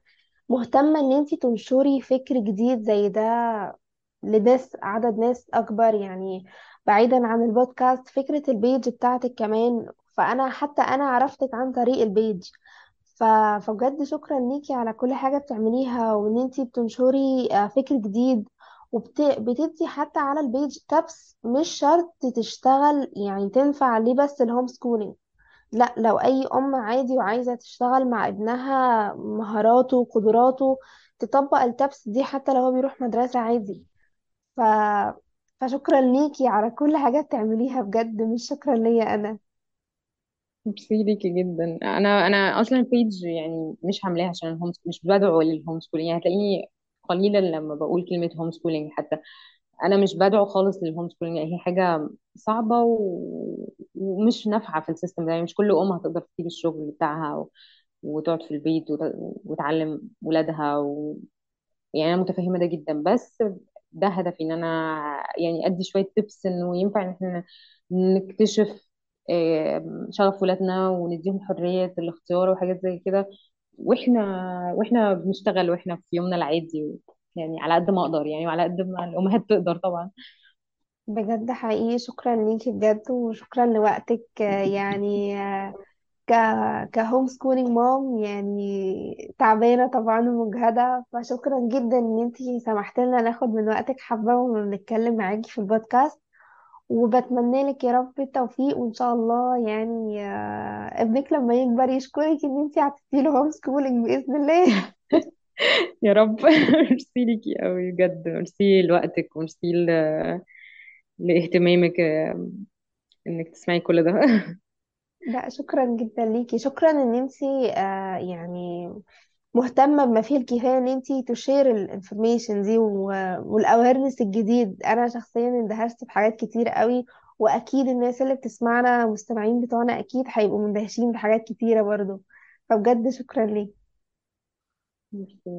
مهتمة إن أنتي تنشري فكر جديد زي ده. لناس عدد ناس أكبر يعني بعيدا عن البودكاست فكرة ال page بتاعتك كمان. فأنا حتى أنا عرفتك عن طريق ال page. فبجد شكرا ليكي على كل حاجة بتعمليها وإن انتي بتنشري آه، فكر جديد وبتدي حتى على ال page tips مش شرط تشتغل يعني تنفع ليه بس ال homeschooling لا لو أي أم عادي وعايزة تشتغل مع ابنها مهاراته وقدراته تطبق ال tips دي حتى لو هو بيروح مدرسة عادي. ف... فشكرا ليكي على كل حاجة بتعمليها بجد مش شكرا ليا أنا. ميرسي ليكي جدا. أنا أنا أصلا ال page يعني مش عاملاها عشان ال home مش بدعو لل homeschooling يعني هتلاقيني قليلا لما بقول كلمة homeschooling حتى. أنا مش بدعو خالص لل homeschooling هي حاجة صعبة و... ومش نافعة في السيستم ده. يعني مش كل أم هتقدر تسيب الشغل بتاعها و... وتقعد في البيت وت... وتعلم ولادها يعني أنا متفهمة ده جدا. بس ده هدفي إن أنا يعني أدي شوية تبس إنه ينفع إن إحنا نكتشف شغف ولادنا ونديهم حرية الاختيار وحاجات زي كده. وإحنا وإحنا بنشتغل وإحنا في يومنا العادي يعني على قد ما أقدر يعني وعلى قد ما الأمهات تقدر طبعا. بجد حقيقي شكرا ليكي بجد وشكرا لوقتك آه، يعني آه، ك ك homeschooling mom يعني تعبانة طبعا ومجهدة فشكرا جدا إن انتي سمحت لنا ناخد من وقتك حبة ونتكلم معاكي في البودكاست وبتمنى لك يا رب التوفيق وإن شاء الله يعني آه، ابنك لما يكبر يشكرك إن انتي عطيتي له homeschooling بإذن الله. يا رب. ميرسي ليكي قوي بجد. ميرسي لوقتك وميرسي لإهتمامك آه، إنك تسمعي كل ده. لا شكرا جدا ليكي. شكرا إن انتي آه يعني مهتمة بما فيه الكفاية إن انتي ت share ال information دي وال awareness الجديد. أنا شخصيا اندهشت بحاجات كتير قوي وأكيد الناس اللي بتسمعنا المستمعين بتوعنا أكيد هيبقوا مندهشين بحاجات كتيرة برضو. فبجد شكرا ليك ميرسي